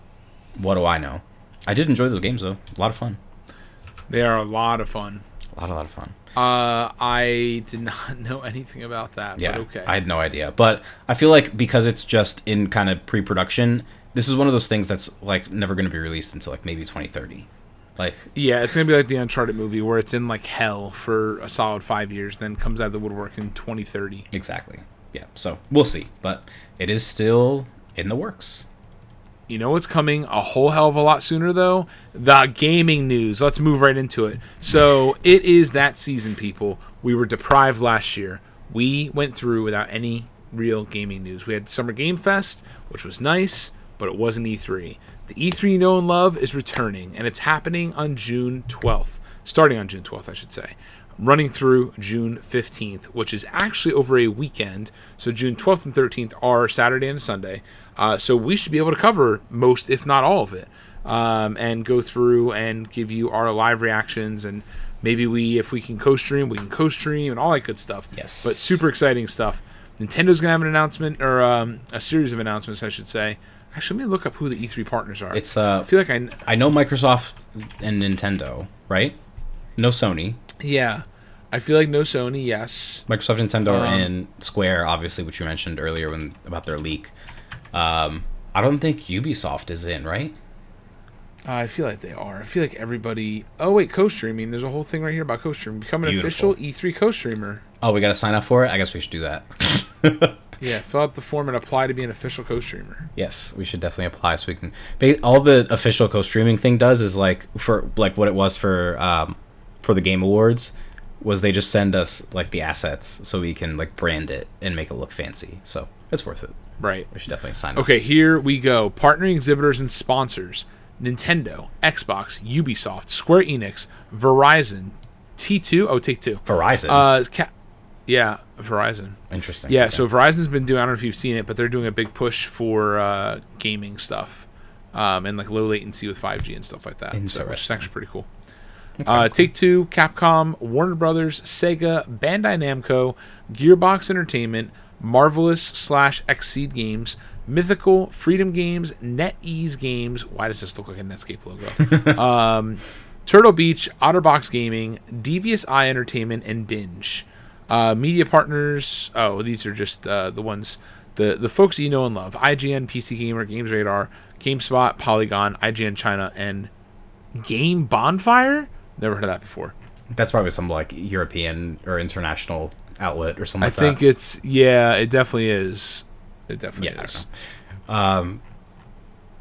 what do I know? I did enjoy those games though. A lot of fun. They are a lot of fun. A lot, a lot of fun. Uh, I did not know anything about that. Yeah, but okay. I had no idea, but I feel like because it's just in kind of pre-production, this is one of those things that's like never going to be released until like maybe 2030. Like, yeah, it's gonna be like the Uncharted movie where it's in like hell for a solid five years, then comes out of the woodwork in 2030. exactly. Yeah. So we'll see, but it is still in the works. You know what's coming a whole hell of a lot sooner though? The gaming news. Let's move right into it. So it is that season, people. We were deprived last year. We went through without any real gaming news. We had Summer Game Fest, which was nice, but it wasn't E3. The E3 you know and love is returning, and it's happening on June 12th. Starting on June 12th, I should say. Running through June 15th, which is actually over a weekend. So June 12th and 13th are Saturday and Sunday. Uh, so we should be able to cover most, if not all of it, um, and go through and give you our live reactions and maybe we, if we can co-stream, we can co-stream and all that good stuff. Yes. But super exciting stuff. Nintendo's gonna have an announcement or um, a series of announcements, I should say. Actually, let me look up who the E3 partners are. It's uh, I feel like I, kn- I know Microsoft and Nintendo, right? No Sony. Yeah, I feel like no Sony. Yes, Microsoft, Nintendo, Um, and Square, obviously, which you mentioned earlier when about their leak. Um, I don't think Ubisoft is in, right? I feel like they are. I feel like everybody. Oh wait, co-streaming. There's a whole thing right here about co-streaming. Become an Beautiful. official E3 co-streamer. Oh, we got to sign up for it. I guess we should do that. Yeah, fill out the form and apply to be an official co-streamer. Yes, we should definitely apply so we can. All the official co-streaming thing does is like for like what it was for um, for the Game Awards was they just send us like the assets so we can like brand it and make it look fancy. So it's worth it. Right. We should definitely sign up. Okay, here we go. Partnering exhibitors and sponsors: Nintendo, Xbox, Ubisoft, Square Enix, Verizon, T2. Oh, Take Two. Verizon. Uh, ca- yeah, Verizon. Interesting. Yeah, Okay. so Verizon's been doing. I don't know if you've seen it, but they're doing a big push for uh, gaming stuff, um, and like low latency with 5G and stuff like that. So, which is actually pretty cool. Uh, Take Two, Capcom, Warner Brothers, Sega, Bandai Namco, Gearbox Entertainment, Marvelous slash XSEED Games, Mythical, Freedom Games, NetEase Games. Why does this look like a Netscape logo? um, Turtle Beach, Otterbox Gaming, Devious Eye Entertainment, and Binge. Uh, media partners. Oh, these are just uh, the ones, the the folks you know and love: IGN, PC Gamer, Games Radar, GameSpot, Polygon, IGN China, and Game Bonfire. Never heard of that before. That's probably some like European or international outlet or something I like think that. it's yeah, it definitely is. It definitely Yeah, is. Um,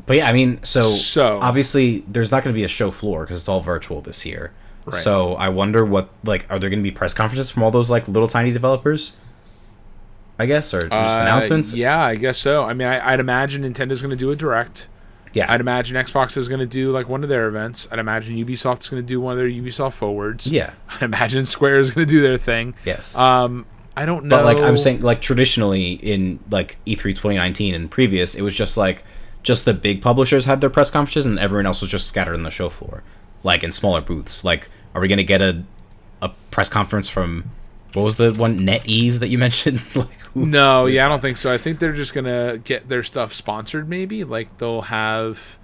but yeah, I mean, so, So- obviously there's not going to be a show floor because it's all virtual this year. Right. So I wonder what like are there going to be press conferences from all those like little tiny developers? I guess or just Uh, announcements. Yeah, I guess so. I mean, I, I'd imagine Nintendo's going to do a direct. Yeah, I'd imagine Xbox is going to do like one of their events. I'd imagine Ubisoft is going to do one of their Ubisoft forwards. yeah, I'd imagine Square is going to do their thing. yes. Um, I don't know. But like I'm saying, like traditionally in like E E3 2019 and previous, it was just like just the big publishers had their press conferences and everyone else was just scattered on the show floor, like in smaller booths. Like, are we gonna get a a press conference from what was the one NetEase that you mentioned? like, who- No, yeah, I don't think so. I think they're just gonna get their stuff sponsored. Maybe like they'll have,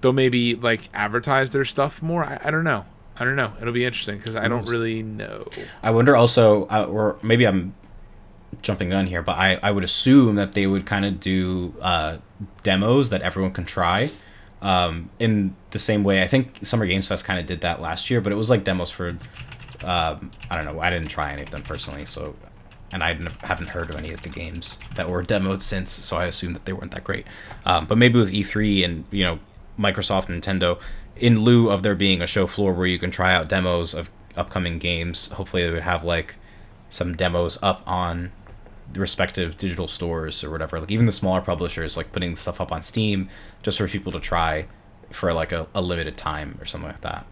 they'll maybe like advertise their stuff more. I, I don't know. I don't know. It'll be interesting because I don't really know. I wonder also, uh, or maybe I'm jumping gun here, but I, I would assume that they would kind of do uh, demos that everyone can try. Um, in the same way, I think Summer Games Fest kind of did that last year, but it was like demos for, um, I don't know, I didn't try any of them personally, so, and I haven't heard of any of the games that were demoed since, so I assume that they weren't that great. Um, but maybe with E3 and, you know, Microsoft Nintendo, in lieu of there being a show floor where you can try out demos of upcoming games, hopefully they would have like some demos up on the respective digital stores or whatever. Like even the smaller publishers, like putting stuff up on Steam just for people to try for like a, a limited time or something like that.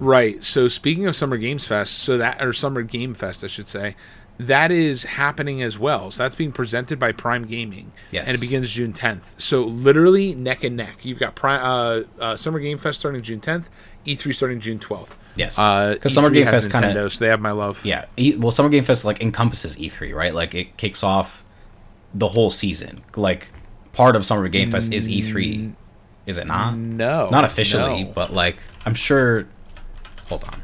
Right. So speaking of Summer Games Fest, so that or Summer Game Fest, I should say, that is happening as well. So that's being presented by Prime Gaming. Yes. And it begins June 10th. So literally neck and neck. You've got Prime uh, uh, Summer Game Fest starting June 10th, E3 starting June 12th. Yes. Uh, 'Cause Summer Game Fest kinda- Nintendo, so they have my love. Yeah. E- well, Summer Game Fest like encompasses E3, right? Like it kicks off the whole season. Like part of Summer Game Fest is E3. Is it not? No. Not officially, no. but like I'm sure. Hold on.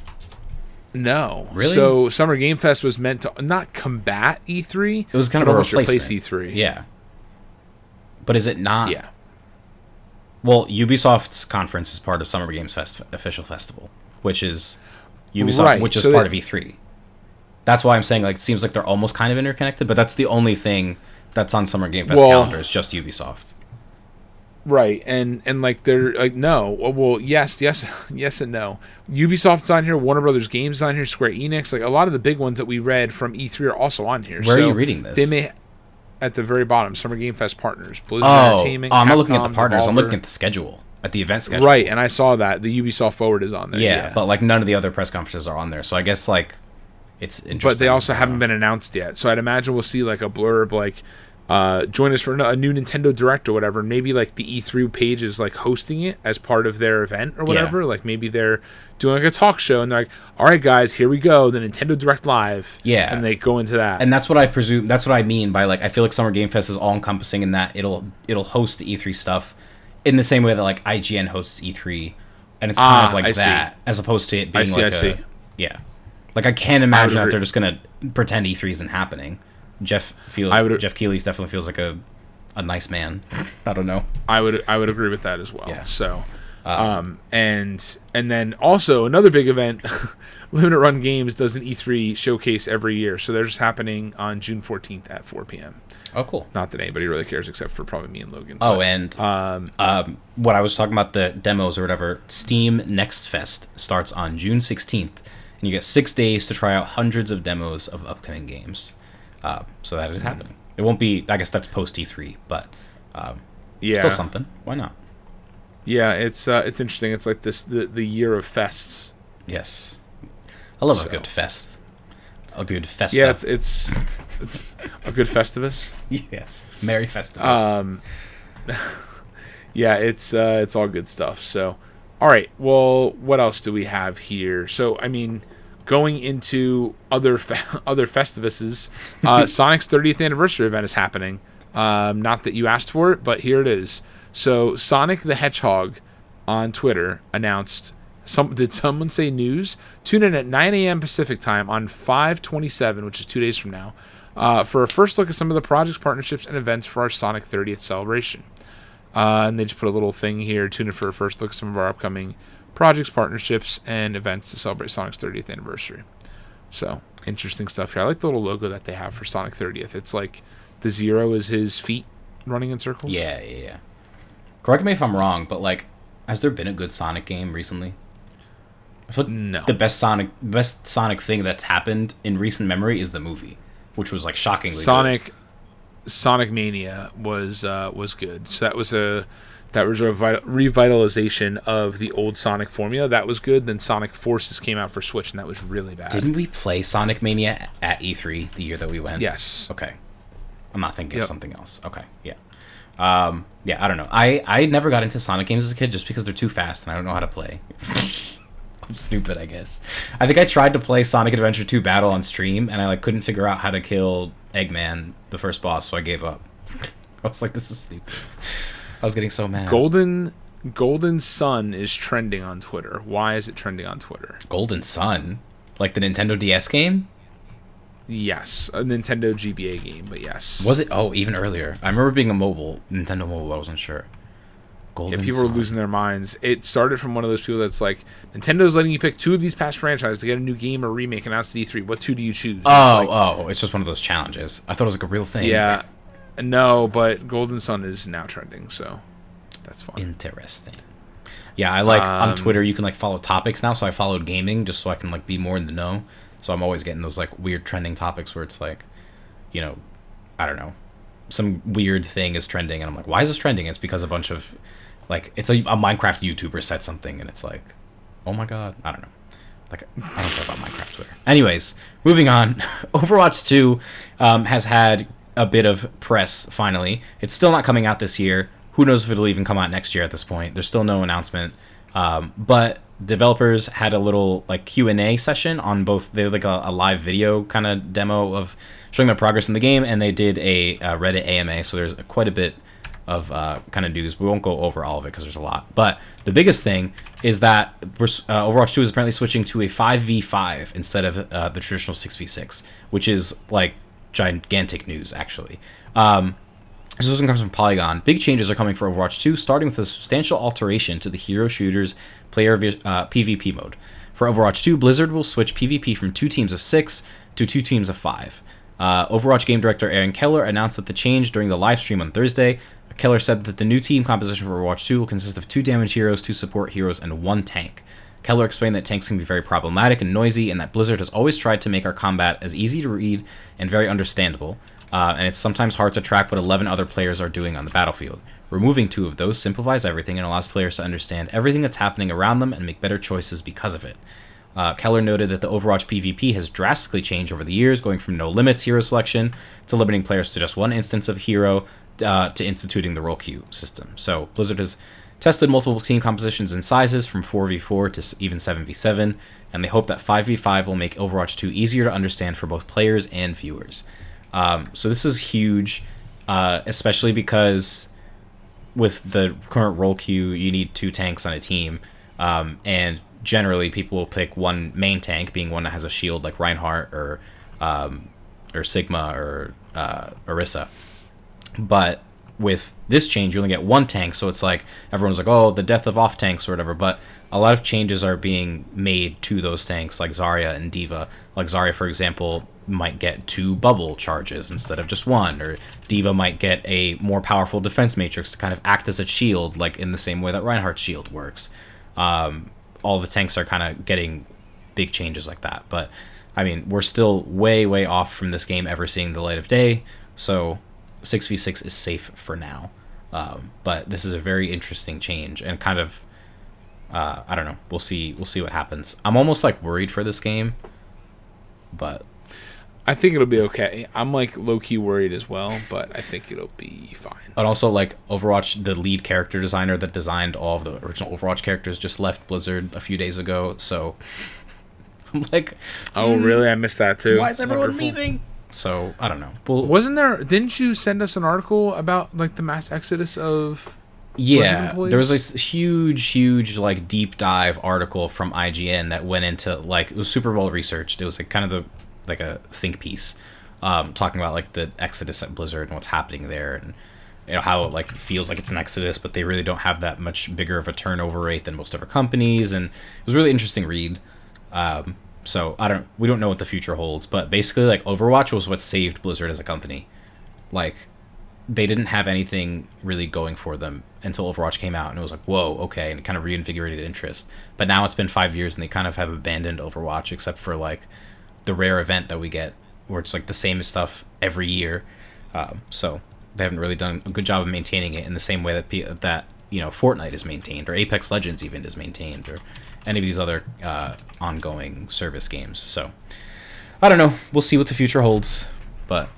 No. Really? So Summer Game Fest was meant to not combat E3. It was kind of a almost replace. E3. Yeah. But is it not? Yeah. Well, Ubisoft's conference is part of Summer Games Fest official festival, which is Ubisoft, Right, which is so part that- of E3. That's why I'm saying like it seems like they're almost kind of interconnected, but that's the only thing that's on Summer Game Fest Well- calendar is just Ubisoft. Right, and and like they're like no, well, yes, yes, yes, and no. Ubisoft's on here, Warner Brothers Games on here, Square Enix, like a lot of the big ones that we read from E3 are also on here. Where are So you reading this? They may at the very bottom, Summer Game Fest partners, Blizzard Oh, Entertainment. oh, I'm not looking at the partners. I'm looking at the schedule, at the event schedule. right, and I saw that the Ubisoft forward is on there. Yeah, Yeah, but like none of the other press conferences are on there. So I guess like it's interesting. but they also haven't been announced yet. So I'd imagine we'll see like a blurb like uh, join us for a new Nintendo Direct or whatever. Maybe like the E3 page is like hosting it as part of their event or whatever. Like maybe they're doing like a talk show and they're like, "All right, guys, here we go, the Nintendo Direct live." Yeah. and they go into that. and that's what I presume. That's what I mean by like I feel like Summer Game Fest is all encompassing in that it'll it'll host the E3 stuff in the same way that like IGN hosts E3, and it's kind Ah, of like I see. that as opposed to it being see, like I a see. yeah. Like I can't imagine that they're just gonna pretend E3 isn't happening. Geoff feels I would- Geoff Keighley's definitely feels like a a nice man. I don't know. I would I would agree with that as well. Yeah. So, um, and and then also another big event, Limited Run Games does an E3 showcase every year. So they're just happening on June 14th at 4 p.m. Oh, cool. Not that anybody really cares except for probably me and Logan. Oh, but- and um, um, what I was talking about the demos or whatever. Steam Next Fest starts on June 16th, and you get six days to try out hundreds of demos of upcoming games. Uh, so that is happening. It won't be. I guess that's post E3, but um, yeah, still something. Why not? yeah, it's uh, it's interesting. It's like this the the year of fests. Yes, I love So. a good fest. A good festa. Yeah, it's it's a good Festivus. yes. Merry Festivus. Um, yeah, it's uh, it's all good stuff. So, all right. Well, what else do we have here? So, I mean, going into other fe- other Festivuses, uh, Sonic's 30th anniversary event is happening. Um, not that you asked for it, but here it is. So, Sonic the Hedgehog on Twitter announced. Some did someone say news? Tune in at 9 a.m. Pacific time on 5:27, which is two days from now, uh, for a first look at some of the projects, partnerships, and events for our Sonic 30th celebration. Uh, and they just put a little thing here. Tune in for a first look at some of our upcoming projects, partnerships, and events to celebrate Sonic's 30th anniversary. So interesting stuff here. I like the little logo that they have for Sonic 30th. It's like the zero is his feet running in circles. yeah, yeah, yeah. Correct me if I'm wrong, but like, has there been a good Sonic game recently? I feel like No. the best Sonic best Sonic thing that's happened in recent memory is the movie, which was like shockingly good. Sonic Sonic Mania was uh, was good. So that was a that was a revi- revitalization of the old Sonic formula. That was good. Then Sonic Forces came out for Switch, and that was really bad. Didn't we play Sonic Mania at E3 the year that we went? Yes. Okay. I'm not thinking Yep. of something else. Okay. Yeah. Um, yeah, I don't know. I, I never got into Sonic games as a kid just because they're too fast and I don't know how to play. I'm stupid, I guess. I think I tried to play Sonic Adventure 2 Battle on stream and I like couldn't figure out how to kill Eggman, the first boss, so I gave up. I was like, this is stupid. I was getting so mad. Golden Golden Sun is trending on Twitter. Why is it trending on Twitter? Golden Sun? Like the Nintendo DS game? Yes, a Nintendo GBA game, but yes. Was it? Oh, even earlier. I remember being a mobile, Nintendo mobile, I wasn't sure. Golden Yeah, people were losing their minds. It started from one of those people that's like, Nintendo's letting you pick two of these past franchises to get a new game or remake announced at E3. What two do you choose? And it's Oh, like, oh, it's just one of those challenges. I thought it was like a real thing. yeah. No, but Golden Sun is now trending, so that's fine. Interesting. Yeah, I like on Um, Twitter you can like follow topics now, so I followed gaming just so I can like be more in the know. So I'm always getting those like weird trending topics where it's like, you know, I don't know, some weird thing is trending, and I'm like, why is this trending? It's because a bunch of like it's a, a Minecraft YouTuber said something, and it's like, oh my god, I don't know. Like I don't care about Minecraft Twitter. Anyways, moving on. Overwatch 2 um, has had a bit of press finally. It's still not coming out this year. Who knows if it'll even come out next year at this point? There's still no announcement. Um, but developers had a little like Q and A session on both. They like a, a live video kind of demo of showing their progress in the game, and they did a, uh Reddit AMA. So there's quite a bit of uh, kind of news. We won't go over all of it because there's a lot. But the biggest thing is that uh, Overwatch 2 is apparently switching to a 5v5 instead of uh, the traditional 6v6, which is like gigantic news, actually. Um, so this one comes from Polygon. Big changes are coming for Overwatch 2, starting with a substantial alteration to the hero shooters player uh, PvP mode. For Overwatch 2, Blizzard will switch PvP from two teams of six to two teams of five. Uh, Overwatch game director Aaron Keller announced that the change during the live stream on Thursday. Keller said that the new team composition for Overwatch 2 will consist of two damage heroes, two support heroes, and one tank. Keller explained that tanks can be very problematic and noisy, and that Blizzard has always tried to make our combat as easy to read and very understandable. Uh, and it's sometimes hard to track what 11 other players are doing on the battlefield. Removing two of those simplifies everything and allows players to understand everything that's happening around them and make better choices because of it. Uh, Keller noted that the Overwatch PvP has drastically changed over the years, going from no limits hero selection to limiting players to just one instance of hero uh, to instituting the role queue system. So Blizzard has tested multiple team compositions and sizes from 4v4 to even 7v7, and they hope that 5v5 will make Overwatch 2 easier to understand for both players and viewers. Um, so this is huge, uh, especially because with the current role queue, you need two tanks on a team, um, and generally people will pick one main tank, being one that has a shield like Reinhardt or um, or Sigma or uh, Orisa. But with this change, you only get one tank, so it's like everyone's like, oh, the death of off tanks or whatever. But a lot of changes are being made to those tanks, like Zarya and D.Va. Like Zarya, for example, might get two bubble charges instead of just one, or D.Va might get a more powerful defense matrix to kind of act as a shield, like in the same way that Reinhardt's shield works. Um, all the tanks are kind of getting big changes like that. But I mean, we're still way, way off from this game ever seeing the light of day. So 6v6 is safe for now. Um, but this is a very interesting change and kind of uh, I don't know. We'll see. We'll see what happens. I'm almost like worried for this game, but I think it'll be okay. I'm like low key worried as well, but I think it'll be fine. and also like Overwatch, the lead character designer that designed all of the original Overwatch characters just left Blizzard a few days ago. So I'm like, Oh, really? I missed that too. why is everyone Wonderful. leaving? So I don't know. Well, Wasn't there? Didn't you send us an article about like the mass exodus of? Yeah, there was this huge, huge like deep dive article from IGN that went into like it was super well researched. It was like kind of the like a think piece, um, talking about like the exodus at Blizzard and what's happening there, and you know how it like feels like it's an exodus, but they really don't have that much bigger of a turnover rate than most other companies, and it was a really interesting read. Um, so I don't, we don't know what the future holds, but basically like Overwatch was what saved Blizzard as a company, like they didn't have anything really going for them until Overwatch came out, and it was like, whoa, okay, and it kind of reinvigorated interest. But now it's been five years, and they kind of have abandoned Overwatch, except for like the rare event that we get, where it's like the same stuff every year. Um, so they haven't really done a good job of maintaining it in the same way that that you know Fortnite is maintained, or Apex Legends even is maintained, or any of these other uh, ongoing service games. So I don't know. We'll see what the future holds, but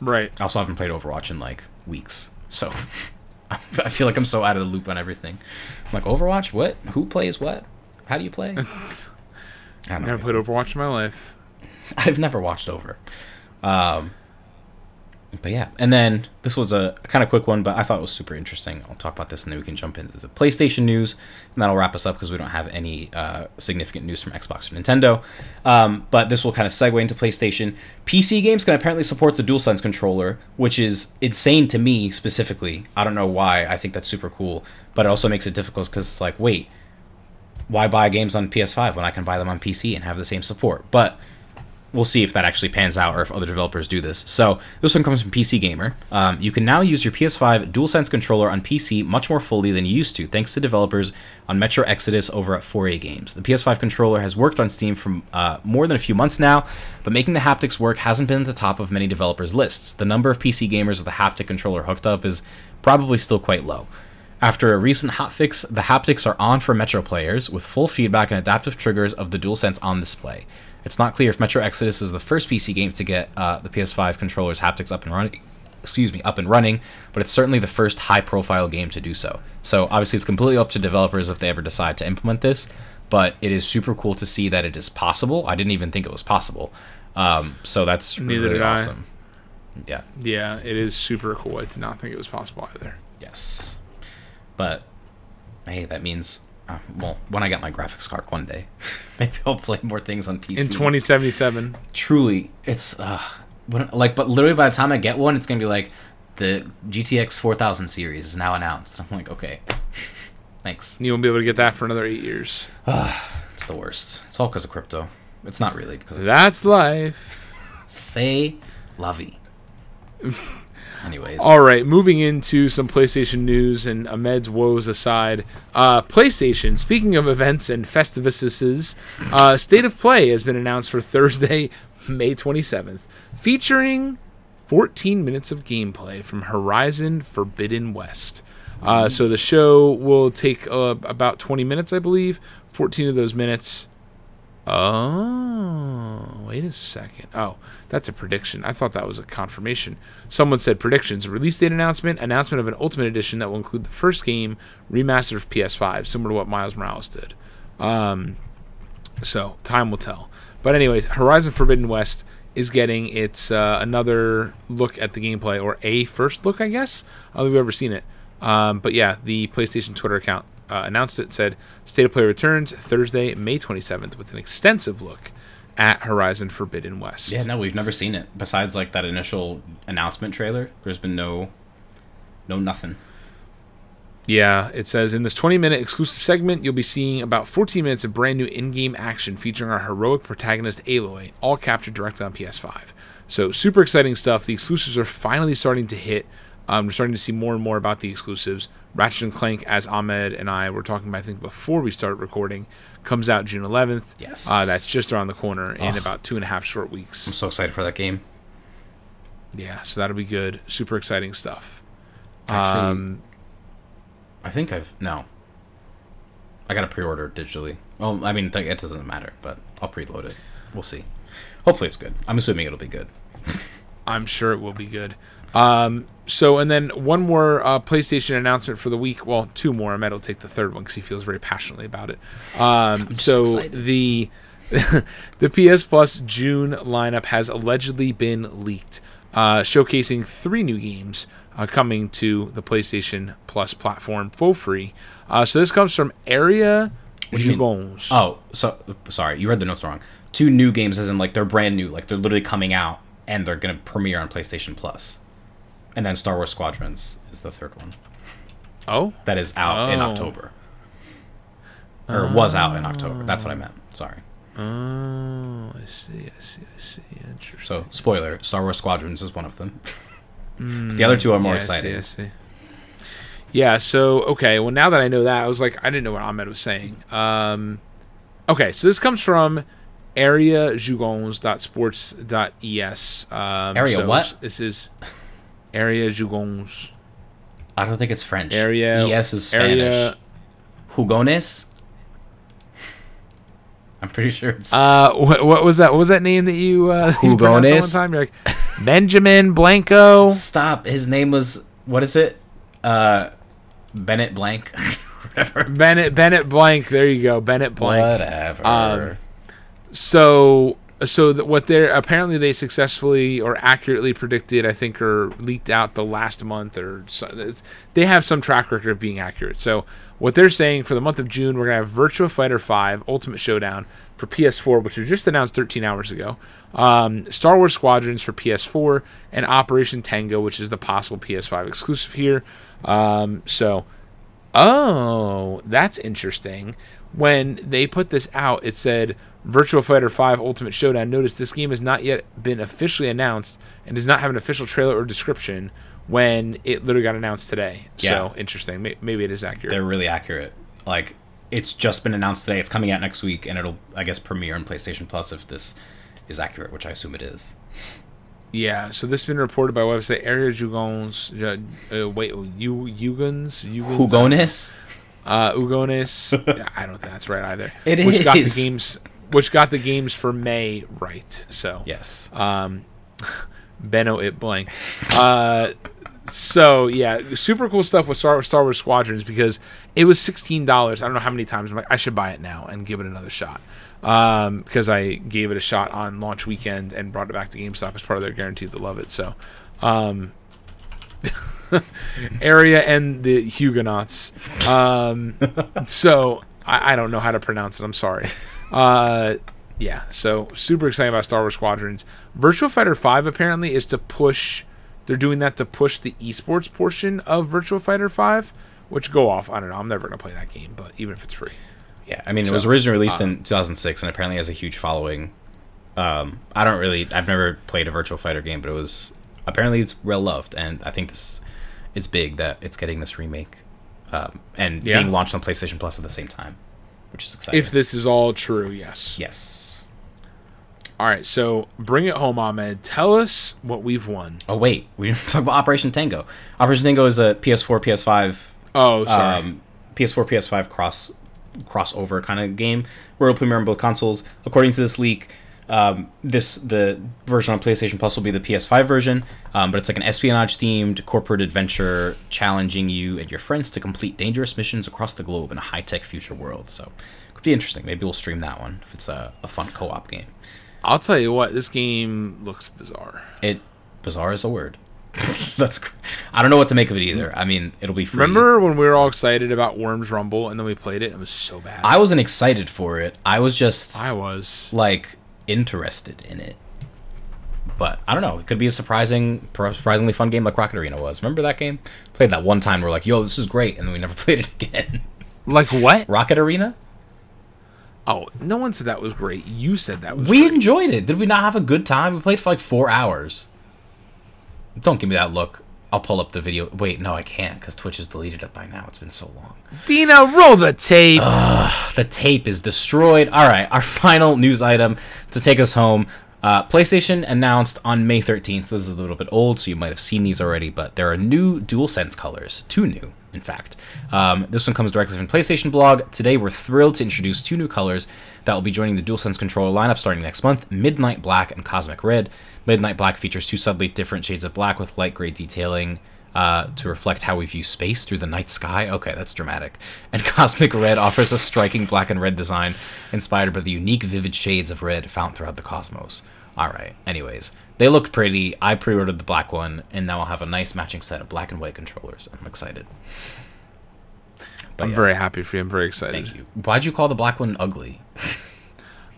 Right. I also haven't played Overwatch in like weeks, so I feel like I'm so out of the loop on everything. I'm like Overwatch, what? Who plays what? How do you play? I don't. Never played Overwatch in my life. I've never watched over. Um, but yeah, and then this was a, kind of quick one, but I thought it was super interesting. I'll talk about this, and then we can jump into the PlayStation news, and that'll wrap us up because we don't have any uh, significant news from Xbox or Nintendo. Um, but this will kind of segue into PlayStation. PC games can apparently support the DualSense controller, which is insane to me specifically. I don't know why. I think that's super cool, but it also makes it difficult because it's like, wait, why buy games on PS5 when I can buy them on PC and have the same support? But we'll see if that actually pans out or if other developers do this. So this one comes from PC Gamer. Um, you can now use your PS5 DualSense controller on PC much more fully than you used to, thanks to developers on Metro Exodus over at 4A Games. The PS5 controller has worked on Steam for uh, more than a few months now, but making the haptics work hasn't been at the top of many developers' lists. The number of PC gamers with a haptic controller hooked up is probably still quite low. After a recent hotfix, the haptics are on for Metro players, with full feedback and adaptive triggers of the DualSense on display. It's not clear if Metro Exodus is the first PC game to get uh, the PS5 controller's haptics up and running. Excuse me, up and running, but it's certainly the first high-profile game to do so. So obviously, it's completely up to developers if they ever decide to implement this. But it is super cool to see that it is possible. I didn't even think it was possible. Um, so that's Neither really did I. awesome. Yeah. Yeah, it is super cool. I did not think it was possible either. Yes. But hey, that means uh, well, when I get my graphics card one day, maybe I'll play more things on PC. In 2077. truly, it's uh, when, like, but literally by the time I get one, it's gonna be like the GTX 4000 series is now announced. I'm like, okay, thanks. You won't be able to get that for another eight years. It's the worst. It's all because of crypto. It's not really because of That's life. say lovey. Anyways, All right, moving into some PlayStation news and Ahmed's woes aside. Uh, PlayStation, speaking of events and festivises, uh, State of Play has been announced for Thursday, May 27th, featuring 14 minutes of gameplay from Horizon Forbidden West. Uh, so the show will take uh, about 20 minutes, I believe. 14 of those minutes. Oh, wait a second. Oh, that's a prediction. I thought that was a confirmation. Someone said predictions. Release date announcement. Announcement of an Ultimate Edition that will include the first game remastered for PS5, similar to what Miles Morales did. Um, so time will tell. But anyways, Horizon Forbidden West is getting its uh, another look at the gameplay, or a first look, I guess. I don't think we've ever seen it. Um, but yeah, the PlayStation Twitter account uh, announced it. Said State of Play returns Thursday, May 27th, with an extensive look at Horizon Forbidden West. yeah, no, we've never seen it. Besides like that initial announcement trailer, there's been no, no nothing. Yeah, it says in this 20 minute exclusive segment, you'll be seeing about 14 minutes of brand new in game action featuring our heroic protagonist Aloy, all captured directly on PS5. So, super exciting stuff. The exclusives are finally starting to hit. Um, we're starting to see more and more about the exclusives. Ratchet and Clank, as Ahmed and I were talking about, I think before we started recording, comes out June 11th. Yes. Uh, that's just around the corner in Ugh. about two and a half short weeks. I'm so excited for that game. Yeah, so that'll be good. Super exciting stuff. Actually, Um, I think I've no. I got to pre-order digitally. Well, I mean, it doesn't matter, but I'll preload it. We'll see. Hopefully, it's good. I'm assuming it'll be good. I'm sure it will be good. Um, so, and then one more uh, PlayStation announcement for the week. Well, two more. Ahmed will take the third one because he feels very passionately about it. Um, so excited. the the PS Plus June lineup has allegedly been leaked, uh, showcasing three new games uh, coming to the PlayStation Plus platform for free. Uh, so this comes from Area What do you mean? Jugons. Oh, so sorry, you read the notes wrong. Two new games, as in like they're brand new, like they're literally coming out and they're gonna premiere on PlayStation Plus. And then Star Wars Squadrons is the third one oh, that is out in Oh. October, or was out in October. That's what I meant. Sorry. oh, I see, I see, I see. Interesting. So spoiler: Star Wars Squadrons is one of them. the other two are more Yeah, I see, exciting. I see. Yeah, so okay, well now that I know that, I was like I didn't know what Ahmed was saying. Um okay, so this comes from areajugons.sports.es. Um Area so what? This is Area Jugons. I don't think it's French. Area ES is Spanish. Area Jugones. I'm pretty sure it's. uh what, what was that what was that name that you uh you one Jugones? time? You're like Benjamin Blanco. Stop. His name was what is it? Uh, Bennett Blank. Whatever. Bennett Bennett Blank. There you go. Bennett Blank. Whatever. Um, so so that what they're apparently they successfully or accurately predicted i think or leaked out the last month or so, they have some track record of being accurate. So what they're saying for the month of june we're going to have virtua fighter 5 ultimate showdown for ps4 which was just announced 13 hours ago. Um, star wars squadrons for ps4 and operation tango which is the possible ps5 exclusive here. Um, so Oh, that's interesting. When they put this out, it said Virtual Fighter 5 Ultimate Showdown. Notice this game has not yet been officially announced and does not have an official trailer or description when it literally got announced today. Yeah. So interesting. Maybe it is accurate. They're really accurate. Like it's just been announced today. It's coming out next week, and it'll I guess premiere on PlayStation Plus if this is accurate, which I assume it is. Yeah, so this has been reported by website Area Jugons. Uh, uh, wait, you Ugons? Ugons? Jugones. Uh, Ugonis. I don't think that's right either. It which got the games. Which got the games for May right. So Yes. um, Benno it blank. Uh, so yeah, super cool stuff with Star, Star Wars Squadrons because it was sixteen dollars. I don't know how many times I'm like I should buy it now and give it another shot. Um, because I gave it a shot on launch weekend and brought it back to GameStop as part of their guarantee to love it. So, um, area and the Huguenots. Um, so I, I don't know how to pronounce it. I'm sorry. Uh, yeah, so super excited about Star Wars Squadrons. Virtual Fighter 5 apparently is to push. They're doing that to push the esports portion of Virtual Fighter 5, which go off. I don't know. I'm never gonna play that game, but even if it's free. Yeah, I mean, it was originally released uh, in 2006 and apparently has a huge following. Um, I don't really, I've never played a Virtual Fighter game, but it was apparently it's well loved, and I think this, it's big that it's getting this remake, um, and Yeah. being launched on PlayStation Plus at the same time, which is exciting. If this is all true, yes. yes. All right, so bring it home, Ahmed. Tell us what we've won. Oh wait, we didn't talk about Operation Tango. Operation Tango is a PS4, PS5 Oh, sorry. um, PS4, PS5 cross crossover kind of game where it'll premiere on both consoles. According to this leak, um, this the version on PlayStation Plus will be the PS5 version, um, but it's like an espionage themed corporate adventure challenging you and your friends to complete dangerous missions across the globe in a high tech future world. So could be interesting. Maybe we'll stream that one if it's a, a fun co op game. I'll tell you what. This game looks bizarre. It bizarre is a word. That's I don't know what to make of it either. I mean, it'll be free. Remember when we were all excited about Worms Rumble and then we played it? and It was so bad. I wasn't excited for it. I was just I was. like interested in it. But I don't know. It could be a surprising, surprisingly fun game like Rocket Arena was. Remember that game? Played that one time. We're like, "Yo, this is great," and then we never played it again. Like what? Rocket Arena? Oh, no one said that was great. You said that was We great. enjoyed it. Did we not have a good time? We played for like four hours. Don't give me that look. I'll pull up the video. Wait, no, I can't because Twitch has deleted it by now. It's been so long. Dina, roll the tape. The tape is destroyed. All right, our final news item to take us home. Uh, PlayStation announced on May 13th. This is a little bit old, so you might have seen these already, but there are new DualSense colors. Two new, in fact. Um, this one comes directly from PlayStation blog. Today, we're thrilled to introduce two new colors that will be joining the DualSense controller lineup starting next month Midnight Black and Cosmic Red. Midnight Black features two subtly different shades of black with light gray detailing uh, to reflect how we view space through the night sky. Okay, that's dramatic. And Cosmic Red offers a striking black and red design inspired by the unique, vivid shades of red found throughout the cosmos. Alright, anyways, they looked pretty. I pre ordered the black one, and now I'll have a nice matching set of black and white controllers. I'm excited. But I'm yeah, very happy for you. I'm very excited. Thank you. Why'd you call the black one ugly?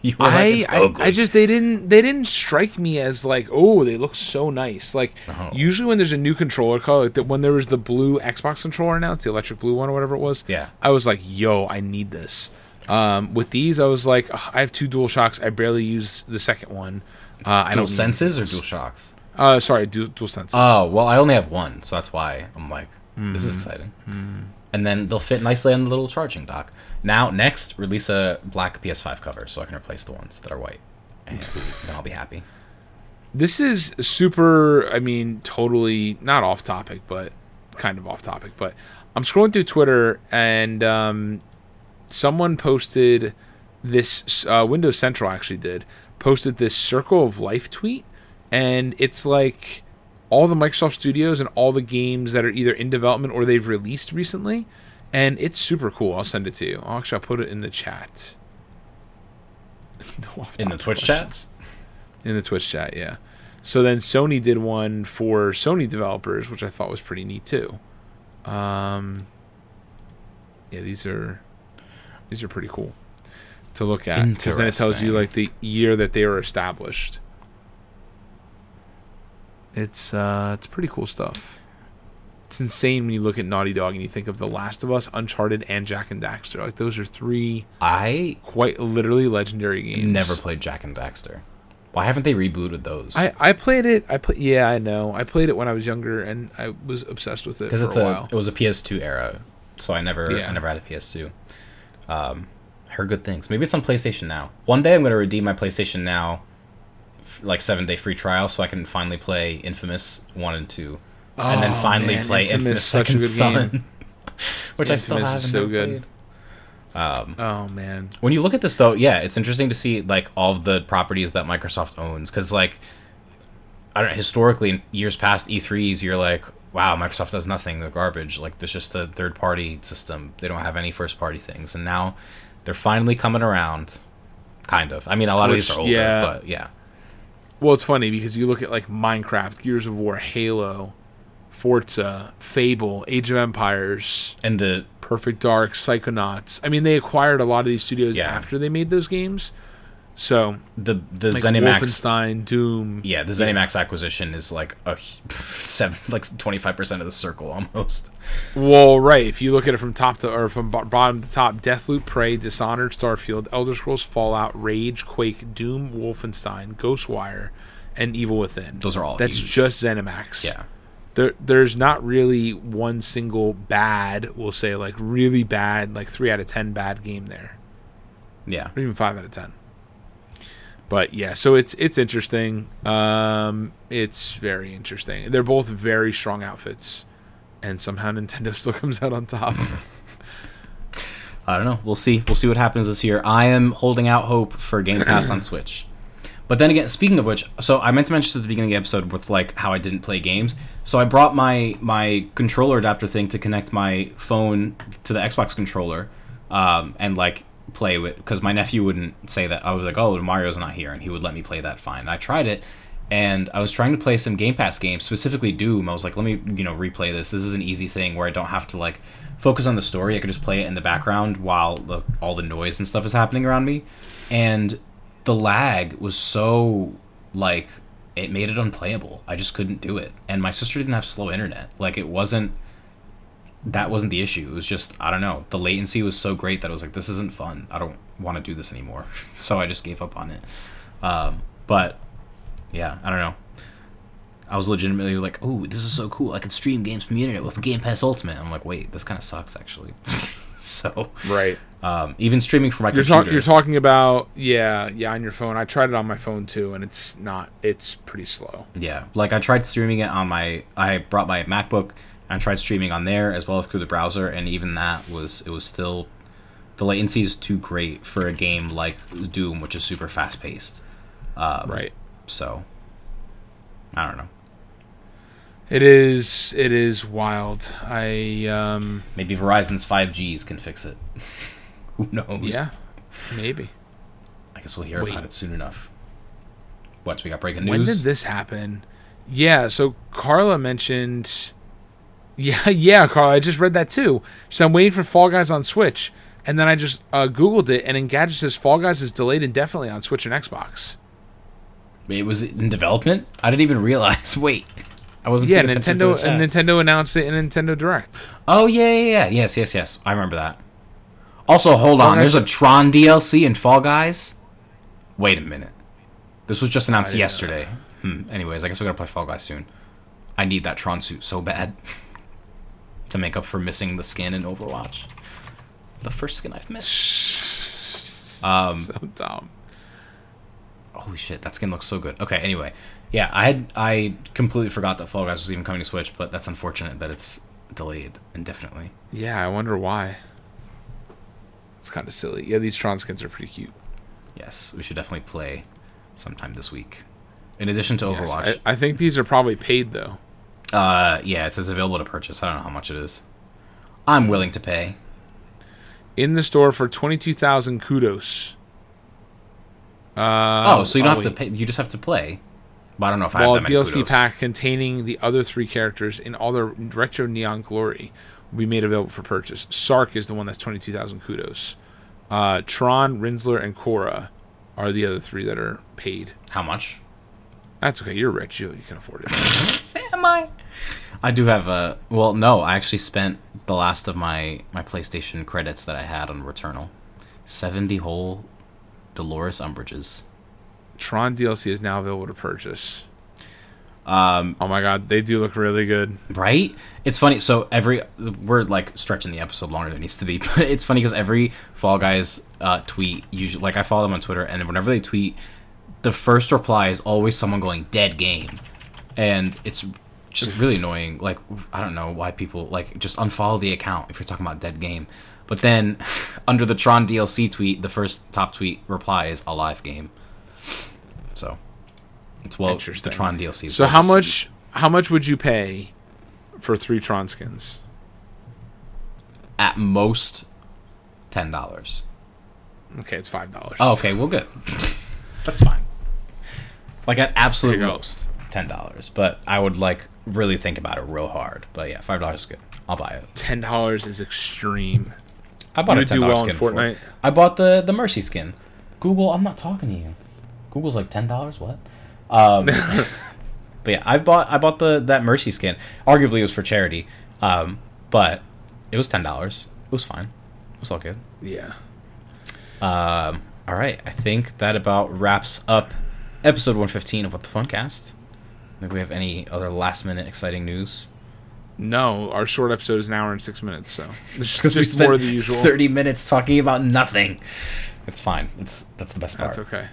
you were like, I, "It's I, ugly." I just they didn't they didn't strike me as like oh they look so nice like Oh. usually when there's a new controller color like that when there was the blue Xbox controller announced the electric blue one or whatever it was Yeah. I was like yo I need this um, with these I was like I have two dual shocks I barely use the second one uh, I dual don't senses or dual shocks? Uh, sorry, dual, dual senses. Oh well, I only have one, so that's why I'm like, this is Mhm. exciting. Mm. And then they'll fit nicely on the little charging dock. Now, next, release a black PS5 cover so I can replace the ones that are white, and then I'll be happy. This is super. I mean, totally not off topic, but kind of off topic. But I'm scrolling through Twitter, and um, someone posted this. Uh, Windows Central actually did posted this Circle of Life tweet, and it's like all the Microsoft Studios and all the games that are either in development or they've released recently, and it's super cool. I'll send it to you. I'll actually I'll put it in the chat. No In the Twitch questions. In the Twitch chat, yeah. So then Sony did one for Sony developers, which I thought was pretty neat too. Um, yeah, these are these are pretty cool to look at because then it tells you like the year that they were established. It's uh, it's pretty cool stuff. It's insane when you look at Naughty Dog and you think of The Last of Us, Uncharted, and Jak and Daxter. Like those are three I quite literally legendary games. never played Jak and Daxter. Why haven't they rebooted those? I, I played it. I put yeah, I know. I played it when I was younger, and I was obsessed with it for because it's a it was a PS2 era, so I never Yeah. I never had a PS2. Um, heard good things. Maybe it's on PlayStation Now. One day I'm gonna redeem my PlayStation Now, f- like seven day free trial, so I can finally play Infamous one and two, and then Oh, finally man, play Infamous, such a Second good game. Son, which I still haven't is so good. played. Um, Oh man, when you look at this though yeah it's interesting to see like all of the properties that microsoft owns because like i don't know historically in years past e3s you're like wow microsoft does nothing they're garbage like there's just a third party system they don't have any first party things and now they're finally coming around kind of i mean a lot of these Which, are older yeah. but yeah well, it's funny because you look at like Minecraft, Gears of War, Halo, Forza, uh, Fable, Age of Empires, and the Perfect Dark, Psychonauts. I mean, they acquired a lot of these studios Yeah. after they made those games. So the the like zenimax Wolfenstein, Doom. yeah the zenimax acquisition is like a seven like 25% of the circle almost Well, right. If you look at it from top to or from bottom to top, Deathloop, Prey, Dishonored, Starfield, Elder Scrolls, Fallout, Rage, Quake, Doom, Wolfenstein, Ghostwire, and Evil Within. Those are all That's huge. just ZeniMax. yeah There, there's not really one single bad. We'll say like really bad, like three out of ten bad game there, yeah or even five out of ten. But yeah, so it's it's interesting. Um, it's very interesting. They're both very strong outfits, and somehow Nintendo still comes out on top. I don't know. We'll see. We'll see what happens this year. I am holding out hope for Game Pass on Switch. But then again, speaking of which, so I meant to mention at the beginning of the episode with like how I didn't play games. So I brought my my controller adapter thing to connect my phone to the Xbox controller, um, and like play with because my nephew wouldn't say that. I was like, oh, Mario's not here, and he would let me play that fine. And I tried it, and I was trying to play some Game Pass games, specifically Doom. I was like, let me you know replay this. This is an easy thing where I don't have to like focus on the story. I could just play it in the background while the, all the noise and stuff is happening around me, and the lag was so like it made it unplayable. I just couldn't do it. And my sister didn't have slow internet. Like it wasn't that wasn't the issue. It was just I don't know. The latency was so great that I was like this isn't fun. I don't want to do this anymore. so I just gave up on it. Um, but yeah, I don't know. I was legitimately like, "Oh, this is so cool! I could stream games from the internet with Game Pass Ultimate." I'm like, "Wait, this kind of sucks, actually." so, right. Um, even streaming from my You're, computer, talk, you're talking about yeah, yeah, on your phone. I tried it on my phone too, and it's not. It's pretty slow. Yeah, like I tried streaming it on my. I brought my MacBook and I tried streaming on there as well as through the browser, and even that was it was still the latency is too great for a game like Doom, which is super fast paced. Um, Right. So I don't know. It is. It is wild. I um. Maybe Verizon's five Gs can fix it. Who knows? Yeah. Maybe. I guess we'll hear Wait. about it soon enough. What? We got breaking news. When did this happen? Yeah. So Carla mentioned. Yeah, yeah, Carla. I just read that too. So I'm waiting for Fall Guys on Switch, and then I just uh, Googled it, and Engadget says Fall Guys is delayed indefinitely on Switch and Xbox. It was in development. I didn't even realize. Wait, I wasn't. Yeah, Nintendo. And Nintendo announced it in Nintendo Direct. Oh yeah, yeah, yeah. Yes, yes, yes. I remember that. Also, hold on. There's a Tron DLC in Fall Guys. Wait a minute. This was just announced yesterday. Hmm. Anyways, I guess we're gonna play Fall Guys soon. I need that Tron suit so bad to make up for missing the skin in Overwatch. The first skin I've missed. Um, so dumb. holy shit, that skin looks so good. Okay, anyway, yeah, I had I completely forgot that Fall Guys was even coming to Switch, but that's unfortunate that it's delayed indefinitely. Yeah, I wonder why. It's kind of silly. Yeah, these Tron skins are pretty cute. Yes, we should definitely play sometime this week. In addition to Yes, Overwatch, I, I think these are probably paid though. uh, yeah, it says available to purchase. I don't know how much it is. I'm willing to pay. In the store for twenty two thousand kudos. Uh, oh, so you don't have to pay. You just have to play. But I don't know if I Well, have a that DLC kudos. pack containing the other three characters in all their retro neon glory will be made available for purchase. Sark is the one that's 22,000 kudos. Uh, Tron, Rinzler, and Quorra are the other three that are paid. How much? That's okay. You're rich. You, you can afford it. Am I? I do have a. Well, no, I actually spent the last of my my PlayStation credits that I had on Returnal. Seventy whole Dolores Umbridges. Tron DLC is now available to purchase. Um, Oh my god, they do look really good. right? It's funny. So every we're like stretching the episode longer than it needs to be, but it's funny because every Fall Guys uh, tweet usually like I follow them on Twitter, and whenever they tweet, the first reply is always someone going "dead game," and it's just really annoying. Like I don't know why people like just unfollow the account if you're talking about dead game. But then under the Tron DLC tweet, the first top tweet reply is a live game. So it's well the Tron DLC. So how received. much how much would you pay for three Tron skins? At most, ten dollars. Okay, it's five dollars. Oh, okay. Well, good. That's fine. Like at absolute There most, ten dollars. But I would like really think about it real hard. But yeah, five dollars is good. I'll buy it. ten dollars is extreme. I bought You a ten dollars well in skin. before. Fortnite. I bought the the Mercy skin. Google, I'm not talking to you. Google's like ten dollars. What? Um, but yeah, I bought I bought the that Mercy skin. Arguably, it was for charity. Um, but it was ten dollars. It was fine. It was all good. Yeah. Um, all right, I think that about wraps up episode 115 of What the Funcast. Maybe we have any other last minute exciting news? No, our short episode is an hour and six minutes, so it's just, just more the usual. 30 minutes talking about nothing. It's fine. It's that's the best part. That's okay.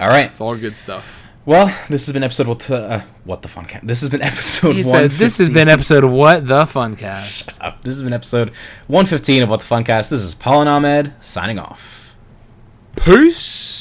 All right. It's all good stuff. Well, this has been episode what uh, what the Funcast. This has been episode He 115. said, "This has been episode What the Funcast." Uh, This has been episode 115 of What the Funcast. This is Paul and Ahmed signing off. Peace.